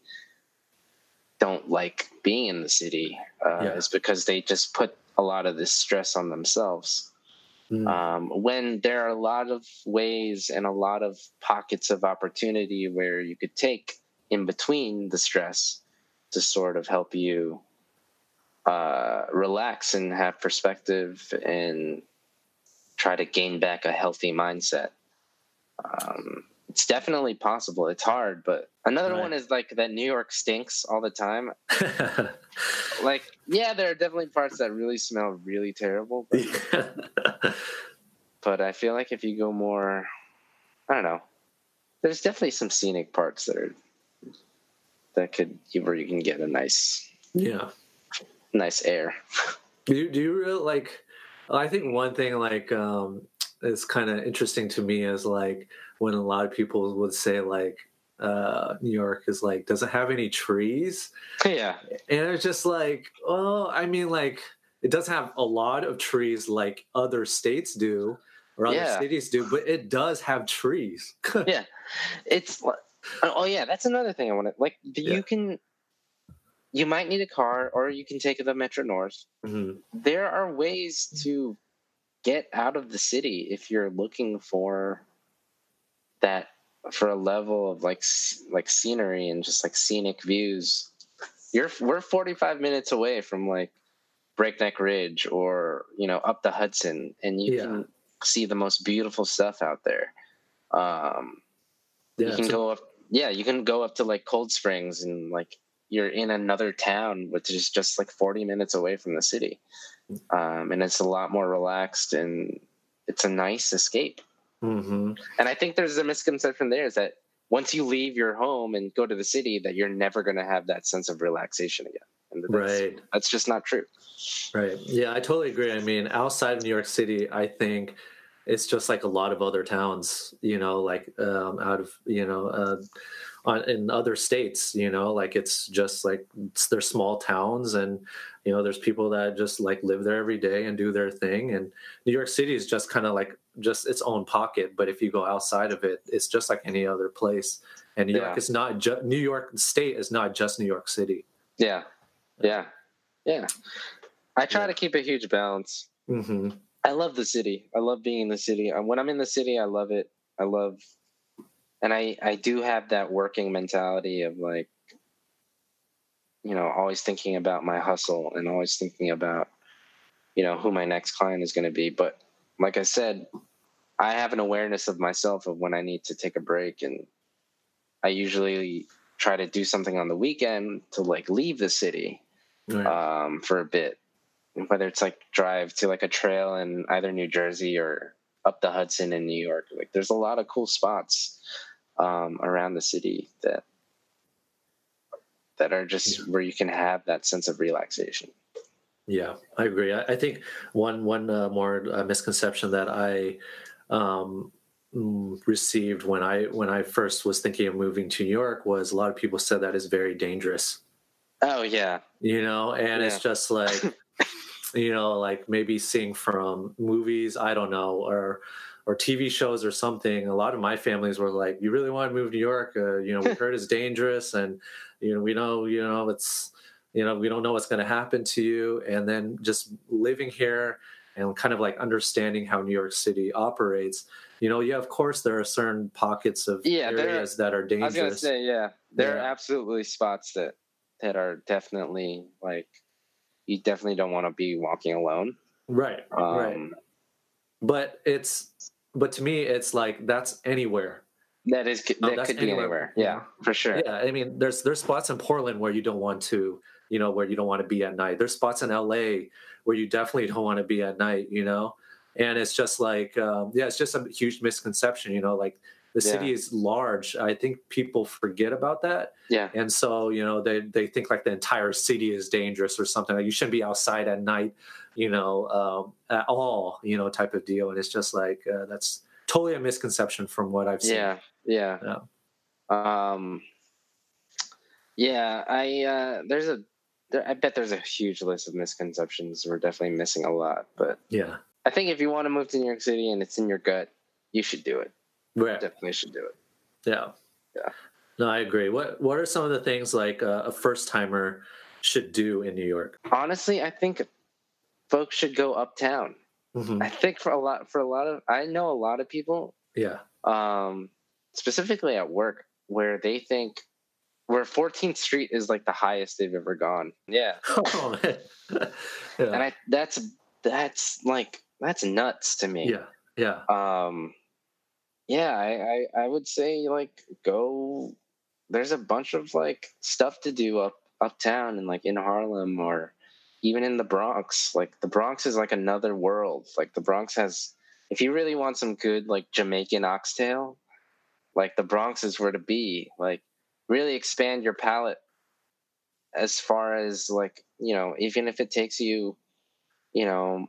don't like being in the city, uh, Yeah. is because they just put a lot of this stress on themselves mm, um, when there are a lot of ways and a lot of pockets of opportunity where you could take in between the stress to sort of help you uh, relax and have perspective and try to gain back a healthy mindset. Um, it's definitely possible. It's hard, but another Right. one is like that New York stinks all the time. Like, yeah, there are definitely parts that really smell really terrible, but but I feel like if you go more, I don't know. There's definitely some scenic parts that are that could where you can get a nice yeah. nice air. Do you, do you really like? I think one thing like um, is kind of interesting to me is like when a lot of people would say like uh, New York is like doesn't have any trees, yeah, and it's just like, well, I mean, like it does have a lot of trees like other states do or other Yeah. cities do, but it does have trees. yeah. It's oh yeah, that's another thing I want to like. Yeah. You can, you might need a car, or you can take the Metro North. Mhm. There are ways to get out of the city if you're looking for that for a level of like like scenery and just like scenic views. You're we're 45 minutes away from like Breakneck Ridge or you know up the Hudson, and you Yeah. can see the most beautiful stuff out there. Um, Yeah, you can so- go up yeah you can go up to like cold springs and like you're in another town which is just like 40 minutes away from the city um, and it's a lot more relaxed and it's a nice escape Mhm. and i think there's a misconception there is that once you leave your home and go to the city that you're never going to have that sense of relaxation again and that's, right. that's just not true Right. Yeah, I totally agree. I mean, outside of New York City, I think it's just like a lot of other towns, you know, like um, out of, you know, uh, on, in other states, you know, like it's just like it's, they're small towns and, you know, there's people that just like live there every day and do their thing. And New York City is just kind of like just its own pocket. But if you go outside of it, it's just like any other place. And New Yeah. York is not just, New York State is not just New York City. yeah yeah yeah i try Yeah. to keep a huge balance hmm I love the city. I love being in the city. When I'm in the city, I love it. I love, and I I do have that working mentality of like, you know, always thinking about my hustle and always thinking about, you know, who my next client is going to be. But like I said, I have an awareness of myself of when I need to take a break, and I usually try to do something on the weekend to like leave the city Right. um, for a bit, whether it's like drive to like a trail in either New Jersey or up the Hudson in New York. Like there's a lot of cool spots um, around the city that that are just where you can have that sense of relaxation. Yeah, I agree. I, I think one one uh, more uh, misconception that I um, mm, received when I when I first was thinking of moving to New York was a lot of people said that is very dangerous. Oh yeah, you know, and Yeah. it's just like you know, like maybe seeing from movies, I don't know, or or TV shows or something. A lot of my families were like, "You really want to move to New York? Uh, you know, we heard it's dangerous, and you know, we know, you know, it's you know, we don't know what's going to happen to you." And then just living here and kind of like understanding how New York City operates. You know, yeah, of course, there are certain pockets of Yeah, areas that are I was dangerous. gonna say yeah. There are absolutely spots that that are definitely like you definitely don't want to be walking alone. right, right. Um, But it's but to me, it's like that's anywhere. That is Oh, that that's could be anywhere. anywhere. Yeah, for sure. Yeah, I mean, there's there's spots in Portland where you don't want to, you know, where you don't want to be at night. There's spots in LA where you definitely don't want to be at night, you know. And it's just like, um, yeah, it's just a huge misconception, you know. Like the city Yeah. is large. I think people forget about that, Yeah. and so you know they they think like the entire city is dangerous or something. Like you shouldn't be outside at night, you know, um, at all, you know, type of deal. And it's just like uh, that's totally a misconception from what I've seen. Yeah, yeah. Um Yeah, I uh there's a there, I bet there's a huge list of misconceptions. We're definitely missing a lot, but yeah, I think if you want to move to New York City and it's in your gut, you should do it. right. Definitely should do it. Yeah. Yeah. No, I agree. What What are some of the things like uh, a first timer should do in New York? Honestly, I think folks should go uptown. Mhm. I think for a lot for a lot of I know a lot of people Yeah. um specifically at work where they think where 14th Street is like the highest they've ever gone. Yeah. Oh, man. yeah. And I that's that's like that's nuts to me. yeah. Yeah. Um yeah, I, I I would say like go there's a bunch of like stuff to do up uptown and like in Harlem or even in the Bronx. Like the Bronx is like another world. Like the Bronx has if you really want some good like Jamaican oxtail, like the Bronx is where to be. Like really expand your palate as far as like, you know, even if it takes you, you know,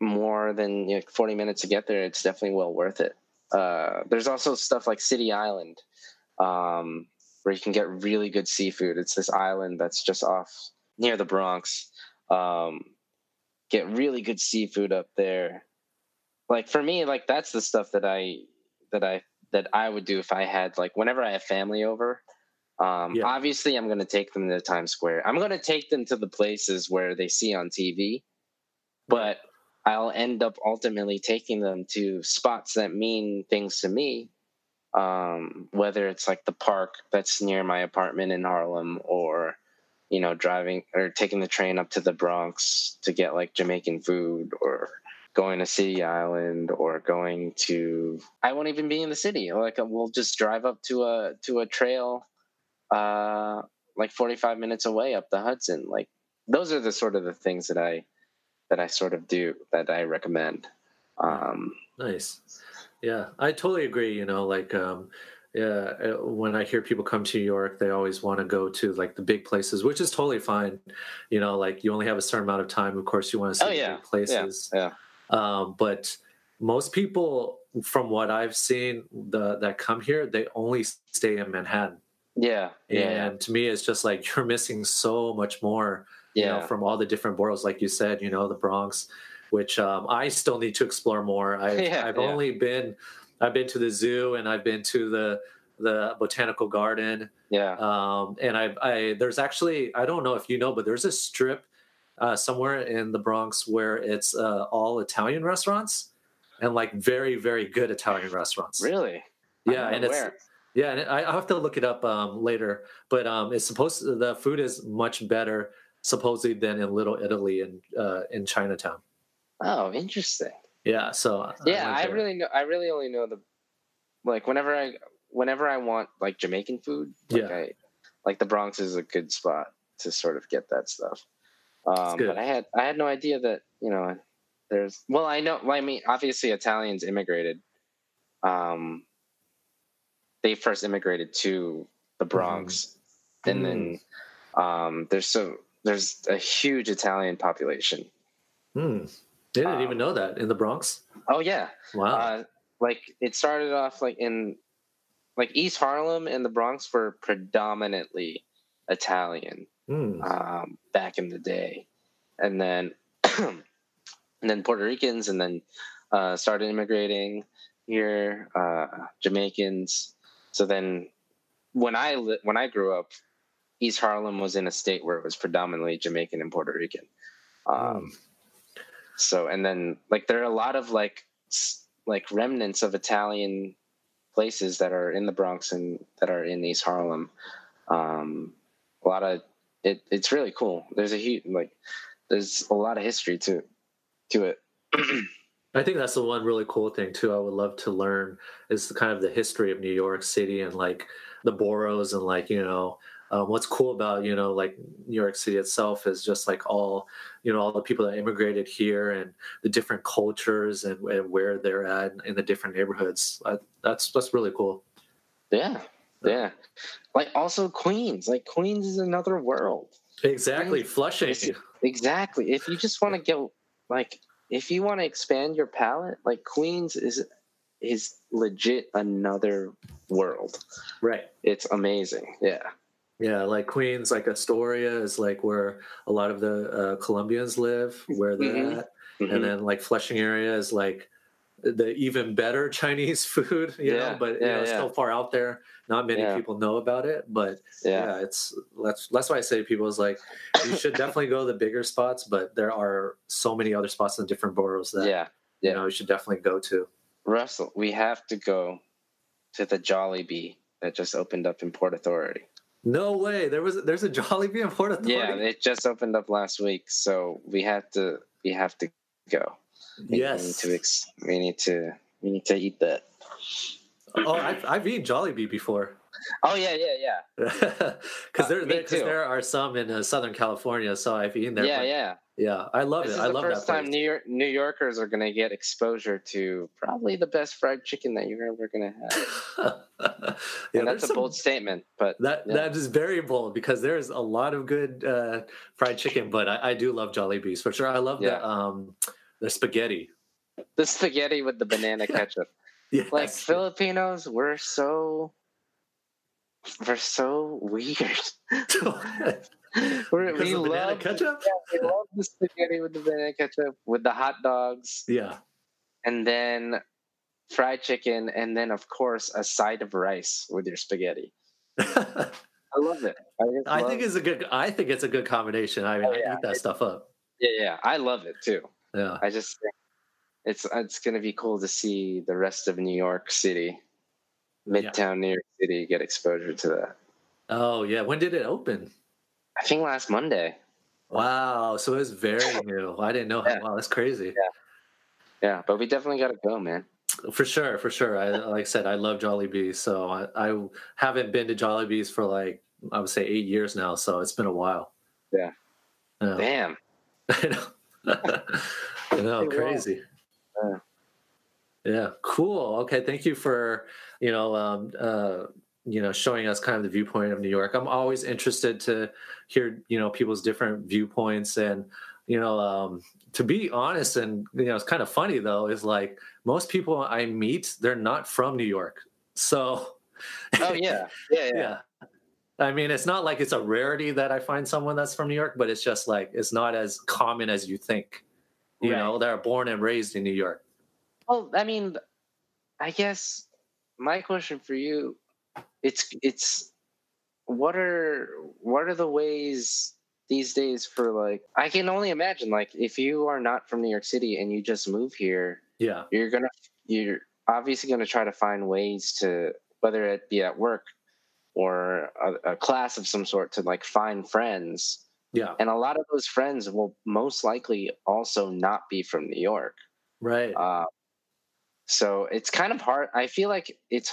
more than you know, 40 minutes to get there, it's definitely well worth it. Uh, there's also stuff like City Island, um, where you can get really good seafood. It's this island that's just off near the Bronx. Um, get really good seafood up there. Like for me, like that's the stuff that I that I that I would do if I had like whenever I have family over. Um, Yeah. Obviously, I'm going to take them to Times Square. I'm going to take them to the places where they see on TV, but I'll end up ultimately taking them to spots that mean things to me. Um, whether it's like the park that's near my apartment in Harlem, or you know, driving or taking the train up to the Bronx to get like Jamaican food, or going to City Island, or going to I won't even be in the city. Like we'll just drive up to a to a trail, uh, like 45 minutes away up the Hudson. Like those are the sort of the things that I that I sort of do that I recommend. Um, Nice. Yeah, I totally agree. You know, like, um, uh, when I hear people come to New York, they always want to go to like the big places, which is totally fine. You know, like you only have a certain amount of time. Of course, you want to see Oh, the yeah. big places. yeah, Um, but most people, from what I've seen, the, that come here, they only stay in Manhattan. yeah, yeah, And to me, it's just like you're missing so much more yeah. you know, from all the different boroughs, like you said, you know, the Bronx, which um, I still need to explore more. I've, Yeah, I've yeah. only been, I've been to the zoo and I've been to the the botanical garden, yeah. um, and I, I there's actually I don't know if you know, but there's a strip uh, somewhere in the Bronx where it's uh, all Italian restaurants and like very very good Italian restaurants. Really? Yeah, and it's yeah, and I, I'll have to look it up um, later. But um, it's supposed to, the food is much better supposedly than in Little Italy in uh, in Chinatown. Oh, interesting. Yeah, so Yeah, went I really know. I really only know the like whenever I whenever I want like Jamaican food. Like Yeah. I, like the Bronx is a good spot to sort of get that stuff. Um, but I had I had no idea that you know there's well I know I mean obviously Italians immigrated. Um, they first immigrated to the Bronx, and then um, there's so there's a huge Italian population. Hmm. They didn't um, even know that in the Bronx. Oh yeah, Wow. uh, like it started off like in like East Harlem and the Bronx were predominantly Italian Mm. um, back in the day, and then and then Puerto Ricans, and then uh, started immigrating here, uh, Jamaicans. So then, when I li- when I grew up, East Harlem was in a state where it was predominantly Jamaican and Puerto Rican. Um, So and then like there are a lot of like like remnants of Italian places that are in the Bronx and that are in East Harlem. Um, a lot of it. It's really cool. There's a huge like there's a lot of history to to it. I think that's the one really cool thing too. I would love to learn is the kind of the history of New York City and like the boroughs and like you know um, what's cool about you know like New York City itself is just like all you know all the people that immigrated here and the different cultures and, and where they're at in the different neighborhoods. I, that's that's really cool. Yeah, yeah. Like also Queens. Like Queens is another world. Exactly, Flushing. Exactly. If you just want to go like if you want to expand your palate, like Queens is is legit another world. Right. It's amazing. Yeah. Yeah, like Queens, like Astoria is like where a lot of the uh, Colombians live, where they're Mhm. at. Mhm. and then like Flushing area is like the even better Chinese food, you Yeah, know, but you know, it's yeah. still far out there. Not many Yeah. people know about it, but yeah. yeah. it's that's that's why I say people is like you should definitely go to the bigger spots, but there are so many other spots in different boroughs that Yeah. you know you should definitely go to. Russell, we have to go to the Jollibee that just opened up in Port Authority. No way, there was there's a Jollibee in Port Authority. Yeah, it just opened up last week, so we have to we have to go. We- yes. We need to we need to we need to eat that. oh, I've I've eaten Jollibee before. Oh yeah, yeah, yeah. Because Uh, there, me there, there are some in uh, Southern California, so I've eaten there. yeah, yeah. Yeah. I love This it. is I the love first that time. New York New Yorkers are gonna get exposure to probably the best fried chicken that you're ever gonna have. yeah, and that's a some- bold statement, but that yeah. that is very bold because there's a lot of good uh, fried chicken, but I, I do love Jollibees for sure. I love Yeah. the um the spaghetti. the spaghetti with the banana ketchup. Yes. Like Filipinos, we're so we're so weird. We're, we of banana love ketchup. we love the spaghetti with the banana ketchup, with the hot dogs, Yeah. and then fried chicken, and then of course a side of rice with your spaghetti. I love it. I, I love- think it's a good. I think it's a good combination. I mean, Oh, I eat that stuff up. yeah, yeah. I love it too. Yeah. I just think it's it's gonna be cool to see the rest of New York City, Midtown New York City, get exposure to that. Oh yeah. When did it open? I think last Monday. Wow. So it's very new. I didn't know. How, Yeah. Wow, that's crazy. Yeah, Yeah. but we definitely got to go, man. For sure, for sure. I like I said, I love Jollibees, so I, I haven't been to Jollibees for like I would say eight years now. So it's been a while. Yeah. Yeah. Damn. I know. I know, crazy. Yeah. Yeah, cool. Okay, thank you for you know um, uh, you know showing us kind of the viewpoint of New York. I'm always interested to hear you know people's different viewpoints and you know um, to be honest and you know it's kind of funny though is like most people I meet they're not from New York, so Oh yeah, yeah, yeah. yeah. I mean, it's not like it's a rarity that I find someone that's from New York, but it's just like it's not as common as you think. You Right. know, they're born and raised in New York. Well, I mean, I guess my question for you, it's it's what are what are the ways these days for like I can only imagine like if you are not from New York City and you just move here, Yeah, you're gonna you're obviously gonna try to find ways to whether it be at work or a, a class of some sort to like find friends. Yeah, and a lot of those friends will most likely also not be from new york. Right. uh, so it's kind of hard i feel like it's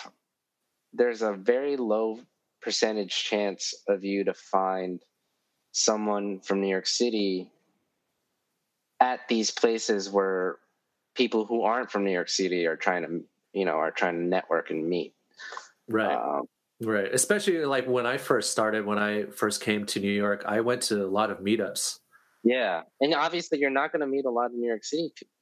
there's a very low percentage chance of you to find someone from new york city at these places where people who aren't from new york city are trying to you know are trying to network and meet right, um, right. Especially like when I first started, when I first came to New York, I went to a lot of meetups. yeah and obviously you're not going to meet a lot of new york city people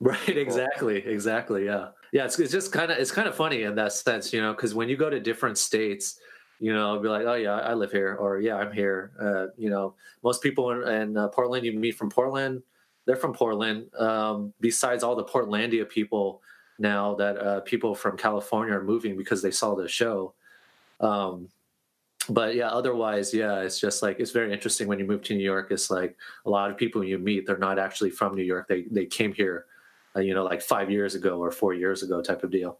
Right, exactly, exactly. Yeah, yeah. It's, it's just kind of it's kind of funny in that sense, you know, because when you go to different states, you know, be like, oh yeah, I live here, or yeah, I'm here. Uh, you know, most people in, in uh, Portland you meet from Portland, they're from Portland. Um, besides all the Portlandia people now that uh, people from California are moving because they saw the show. Um, but yeah, otherwise, yeah, it's just like it's very interesting when you move to New York. It's like a lot of people you meet, they're not actually from New York. They they came here, uh, you know, like five years ago or four years ago, type of deal.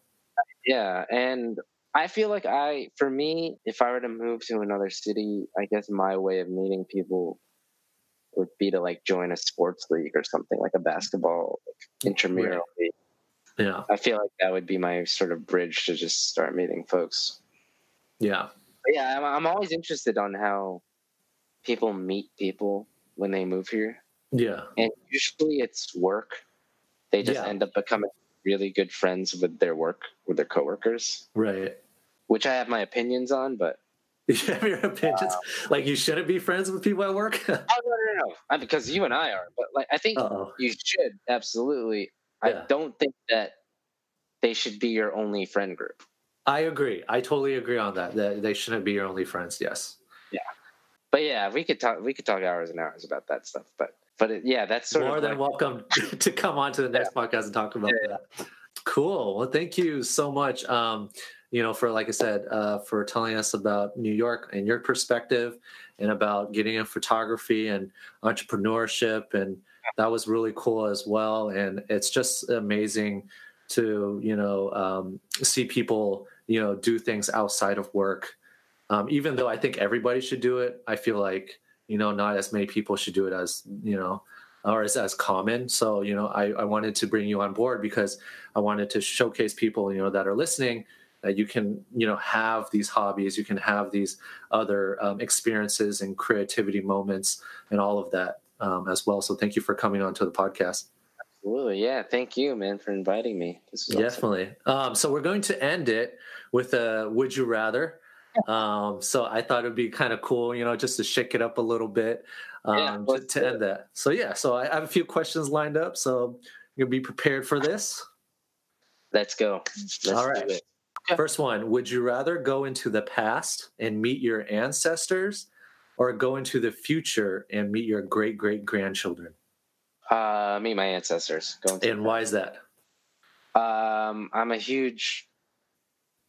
Yeah, and I feel like I, for me, if I were to move to another city, I guess my way of meeting people would be to like join a sports league or something like a basketball like, intramural league. Yeah, I feel like that would be my sort of bridge to just start meeting folks. Yeah, but yeah, I'm, I'm always interested on how people meet people when they move here. Yeah, and usually it's work. They just yeah. end up becoming really good friends with their work with their coworkers. Right. Which I have my opinions on, but you have your opinions. Uh, like you shouldn't be friends with people at work. oh no, no, no, no! Because you and I are, but like I think Uh-oh. you should absolutely. Yeah. I don't think that they should be your only friend group. I agree. I totally agree on that. That they shouldn't be your only friends. Yes. Yeah, but yeah, we could talk. We could talk hours and hours about that stuff. But but it, yeah, that's sort more of than like, welcome to come on to the next yeah. podcast and talk about yeah. that. Cool. Well, thank you so much. Um, you know, for like I said, uh, for telling us about New York and your perspective, and about getting in photography and entrepreneurship, and that was really cool as well. And it's just amazing to you know um, see people you know do things outside of work. Um, even though I think everybody should do it, I feel like you know not as many people should do it as you know or as, as common. So you know I, I wanted to bring you on board because i wanted to showcase people you know that are listening that you can you know have these hobbies you can have these other um, experiences and creativity moments and all of that um, as well. So thank you for coming on to the podcast. Absolutely. Yeah. Thank you man for inviting me. Definitely awesome. um, so we're going to end it with a would you rather um, so I thought it'd be kind of cool, you know, just to shake it up a little bit um, yeah, to, to end that. So yeah, so I have a few questions lined up, so you'll be prepared for this. Let's go. Let's All right. First one: Would you rather go into the past and meet your ancestors, or go into the future and meet your great great grandchildren? Uh, meet my ancestors. Go and why is that? Um, I'm a huge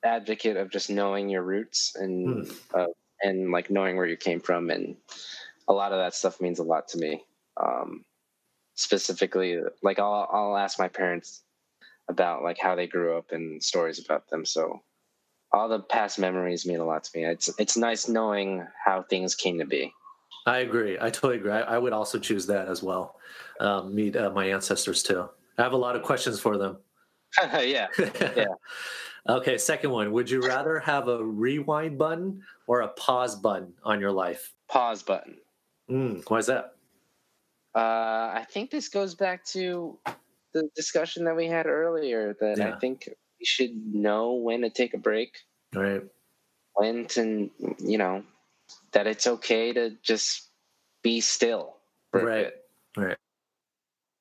advocate of just knowing your roots and mm. uh, and like knowing where you came from, and a lot of that stuff means a lot to me. Um, specifically, like I'll I'll ask my parents about like how they grew up and stories about them. So all the past memories mean a lot to me. It's it's nice knowing how things came to be. I agree. I totally agree. I, I would also choose that as well. Um, meet uh, my ancestors too. I have a lot of questions for them. yeah, yeah. Okay, second one. Would you rather have a rewind button or a pause button on your life? Pause button. Mm, why is that? Uh, I think this goes back to the discussion that we had earlier that yeah. I think we should know when to take a break. Right. When to, you know, that it's okay to just be still. right. Right.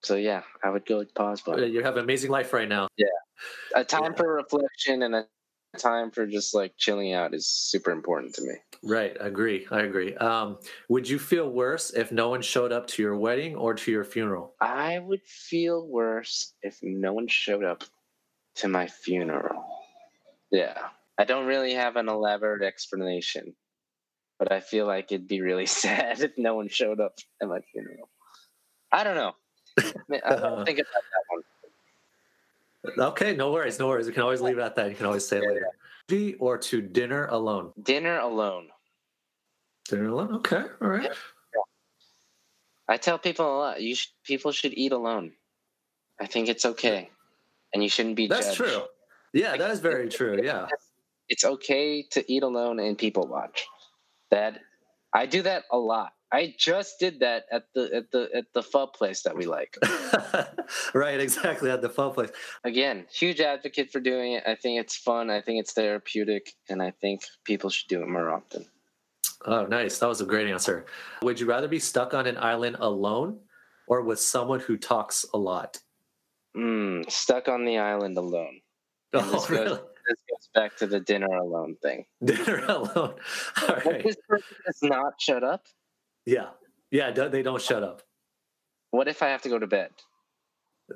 So yeah, I would go with pause button. You have an amazing life right now. Yeah a time yeah. for reflection and a time for just like chilling out is super important to me. Right, I agree. I agree. Um, would you feel worse if no one showed up to your wedding or to your funeral? I would feel worse if no one showed up to my funeral. Yeah. I don't really have an elaborate explanation, but I feel like it'd be really sad if no one showed up at my funeral. I don't know. I don't think about that. Okay, no worries, no worries. We can always leave it at that. You can always say yeah, later. Yeah. Or to dinner alone? Dinner alone. Dinner alone. Okay, all right. Yeah. I tell people a lot. You should, people should eat alone. I think it's okay, and you shouldn't be. That's judged. true. Yeah, that is very true. Yeah, it's okay to eat alone and people watch. That I do that a lot. I just did that at the at the at the pho place that we like. right, exactly at the pho place. Again, huge advocate for doing it. I think it's fun. I think it's therapeutic, and I think people should do it more often. Oh, nice. That was a great answer. Would you rather be stuck on an island alone or with someone who talks a lot? mm, stuck on the island alone. And Oh, this, goes, really? this goes back to the dinner alone thing. Dinner alone. All If this person does not shut up, Yeah. Yeah. They don't shut up. what if I have to go to bed?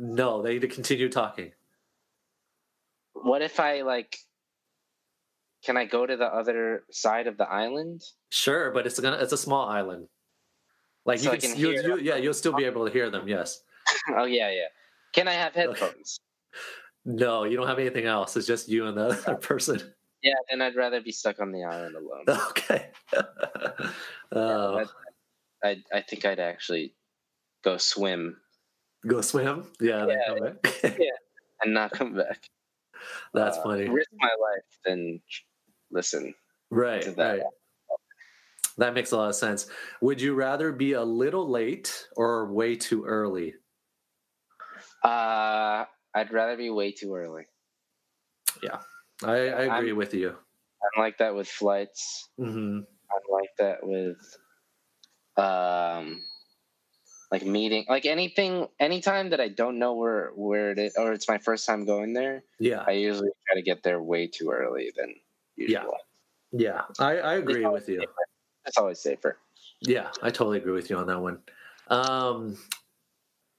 No, they need to continue talking. What if I like? Can I go to the other side of the island? Sure, but it's gonna it's a small island. Like So you can, can you, you, yeah, you'll still be able to hear them. Yes. oh yeah, yeah. Can I have headphones? No, you don't have anything else. It's just you and the other person. Yeah, and I'd rather be stuck on the island alone. Okay. uh, that- I I think I'd actually go swim go swim. Yeah. Yeah. back. and not come back. That's Uh, funny. Risk my life, then listen. Right. that. Right. That makes a lot of sense. Would you rather be a little late or way too early? Uh, I'd rather be way too early. Yeah, I, I agree I'm- with you. I'm like that with flights. hmm I'm like that with um like meeting like anything anytime that I don't know where where it is or it's my first time going there, Yeah. I usually try to get there way too early than usual. Yeah. I, I agree with you. safer. It's always safer. Yeah, I totally agree with you on that one. Um,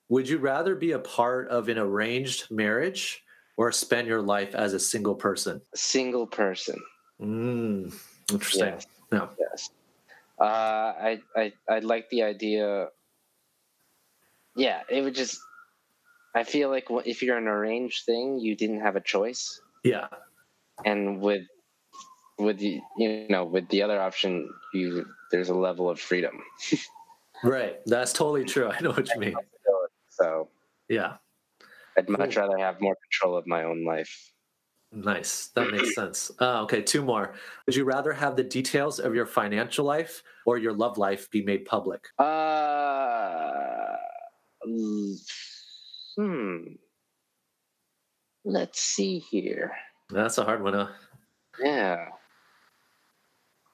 would you rather be a part of an arranged marriage or spend your life as a single person? Single person. Mm, interesting. Yes. Yeah. Yes. Uh, I I I like the idea. Yeah, it would just. I feel like if you're an arranged thing, you didn't have a choice, Yeah. and with with the you know with the other option, you there's a level of freedom. Right. That's totally true. I know what you mean. So Yeah. I'd much Cool. rather have more control of my own life. Nice. That makes sense. Uh, okay, two more. Would you rather have the details of your financial life or your love life be made public? Uh, hmm. Let's see here. That's a hard one. Huh? Yeah.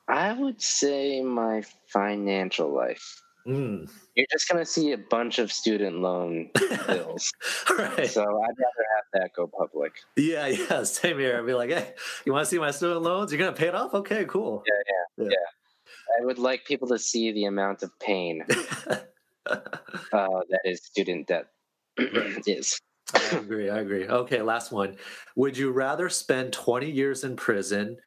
I would say my financial life. Mm. You're just going to see a bunch of student loan bills. right. so I'd rather have that go public. Yeah, yeah. Same here. I'd be like, hey, you want to see my student loans? You're going to pay it off? Okay, cool. Yeah, yeah, yeah, yeah. I would like people to see the amount of pain uh, that is student debt is. I agree. I agree. Okay, last one. Would you rather spend 20 years in prison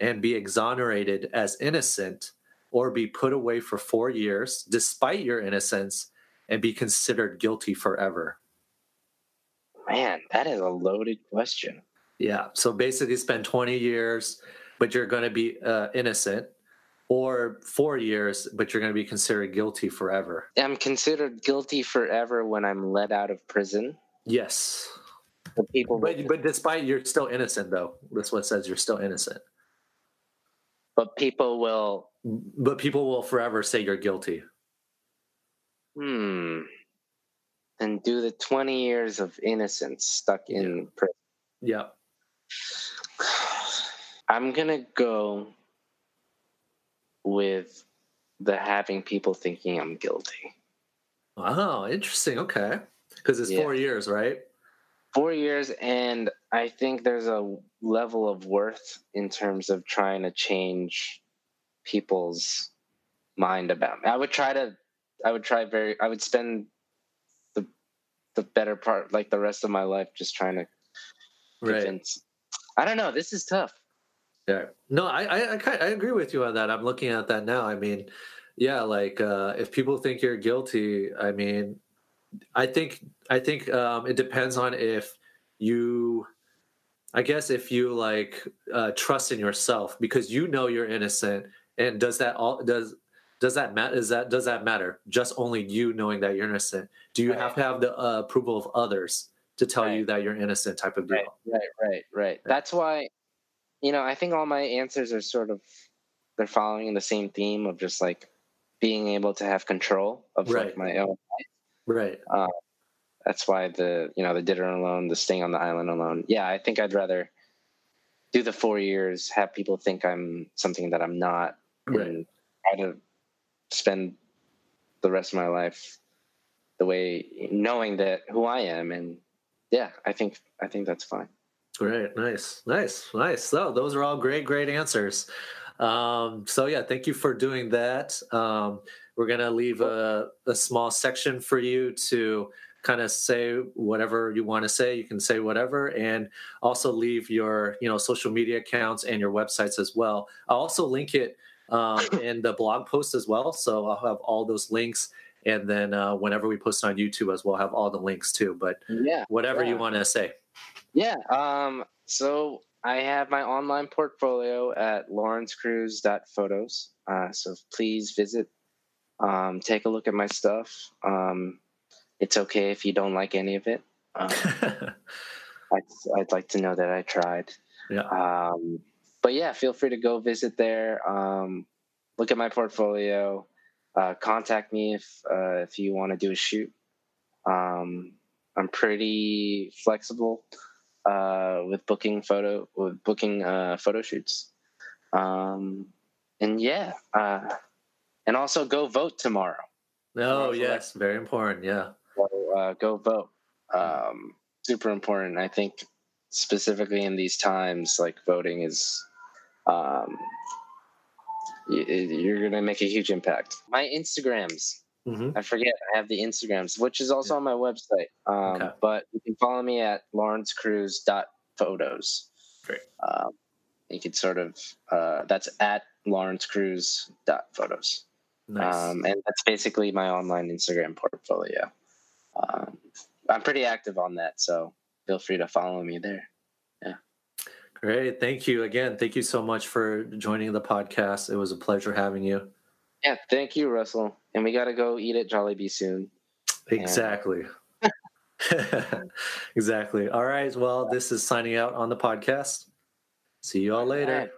and be exonerated as innocent or be put away for four years despite your innocence and be considered guilty forever? Man, that is a loaded question. Yeah. So basically, spend 20 years, but you're going to be uh, innocent, or four years, but you're going to be considered guilty forever. I'm considered guilty forever when I'm let out of prison. Yes. The people, But, but despite you're still innocent, though. That's what says you're still innocent. But people will. But people will forever say you're guilty. Hmm. And do the 20 years of innocence stuck in prison. Yeah. I'm gonna go with the having people thinking I'm guilty. Wow. Interesting. Okay. Because it's Yeah. four years, right? Four years, and I think there's a level of worth in terms of trying to change people's mind about me. I would try to, I would try very, I would spend the the better part, like the rest of my life, just trying to Right. convince. I don't know. This is tough. Yeah. No, I I I, I agree with you on that. I'm looking at that now. I mean, yeah, like uh, if people think you're guilty, I mean, I think I think um, it depends on if you, I guess, if you like uh, trust in yourself because you know you're innocent, and does that all does does that matter? Is that does that matter? Just only you knowing that you're innocent. Do you Right. have to have the uh, approval of others to tell you that you're innocent? Type of deal. Right, right, right, right. That's why, you know, I think all my answers are sort of they're following the same theme of just like being able to have control of like my own. Right. That's why the you know the dinner alone, the staying on the island alone. Yeah, I think I'd rather do the four years, have people think I'm something that I'm not, Right. and try to spend the rest of my life the way knowing that who I am and yeah, I think I think that's fine. Great, nice, nice, nice. So those are all great, great answers. Um, so yeah, thank you for doing that. Um, we're gonna leave a, a small section for you to kind of say whatever you want to say. You can say whatever, and also leave your you know social media accounts and your websites as well. I'll also link it um, in the blog post as well, so I'll have all those links. And then uh, whenever we post on YouTube as well, have all the links too. But yeah, whatever yeah. you want to say. Yeah. Um, so I have my online portfolio at lawrencecruz.photos. Uh, so please visit, um, take a look at my stuff. Um, it's okay if you don't like any of it. Um, I'd, I'd, like to know that I tried. Yeah. Um, but yeah, feel free to go visit there. Um, look at my portfolio. Uh, contact me if uh, if you want to do a shoot. Um, I'm pretty flexible uh, with booking photo with booking uh, photo shoots. Um, and yeah, uh, and also go vote tomorrow. Oh yes, very important. Yeah. Uh, go vote. Um, super important. I think specifically in these times, like voting is, um, you're going to make a huge impact. My Instagrams. Mm-hmm. I forget. I have the Instagrams, which is also yeah. on my website. Um, okay. But you can follow me at lawrencecruz.photos. Great. Um, you can sort of, uh, that's at lawrencecruz.photos. Nice. Um, and that's basically my online Instagram portfolio. Um, I'm pretty active on that, so feel free to follow me there. Yeah. Great. Thank you again. Thank you so much for joining the podcast. It was a pleasure having you. Yeah, thank you, Russell. And we got to go eat at Jollibee soon. Exactly. exactly. All right. Well, this is signing out on the podcast. See you all later.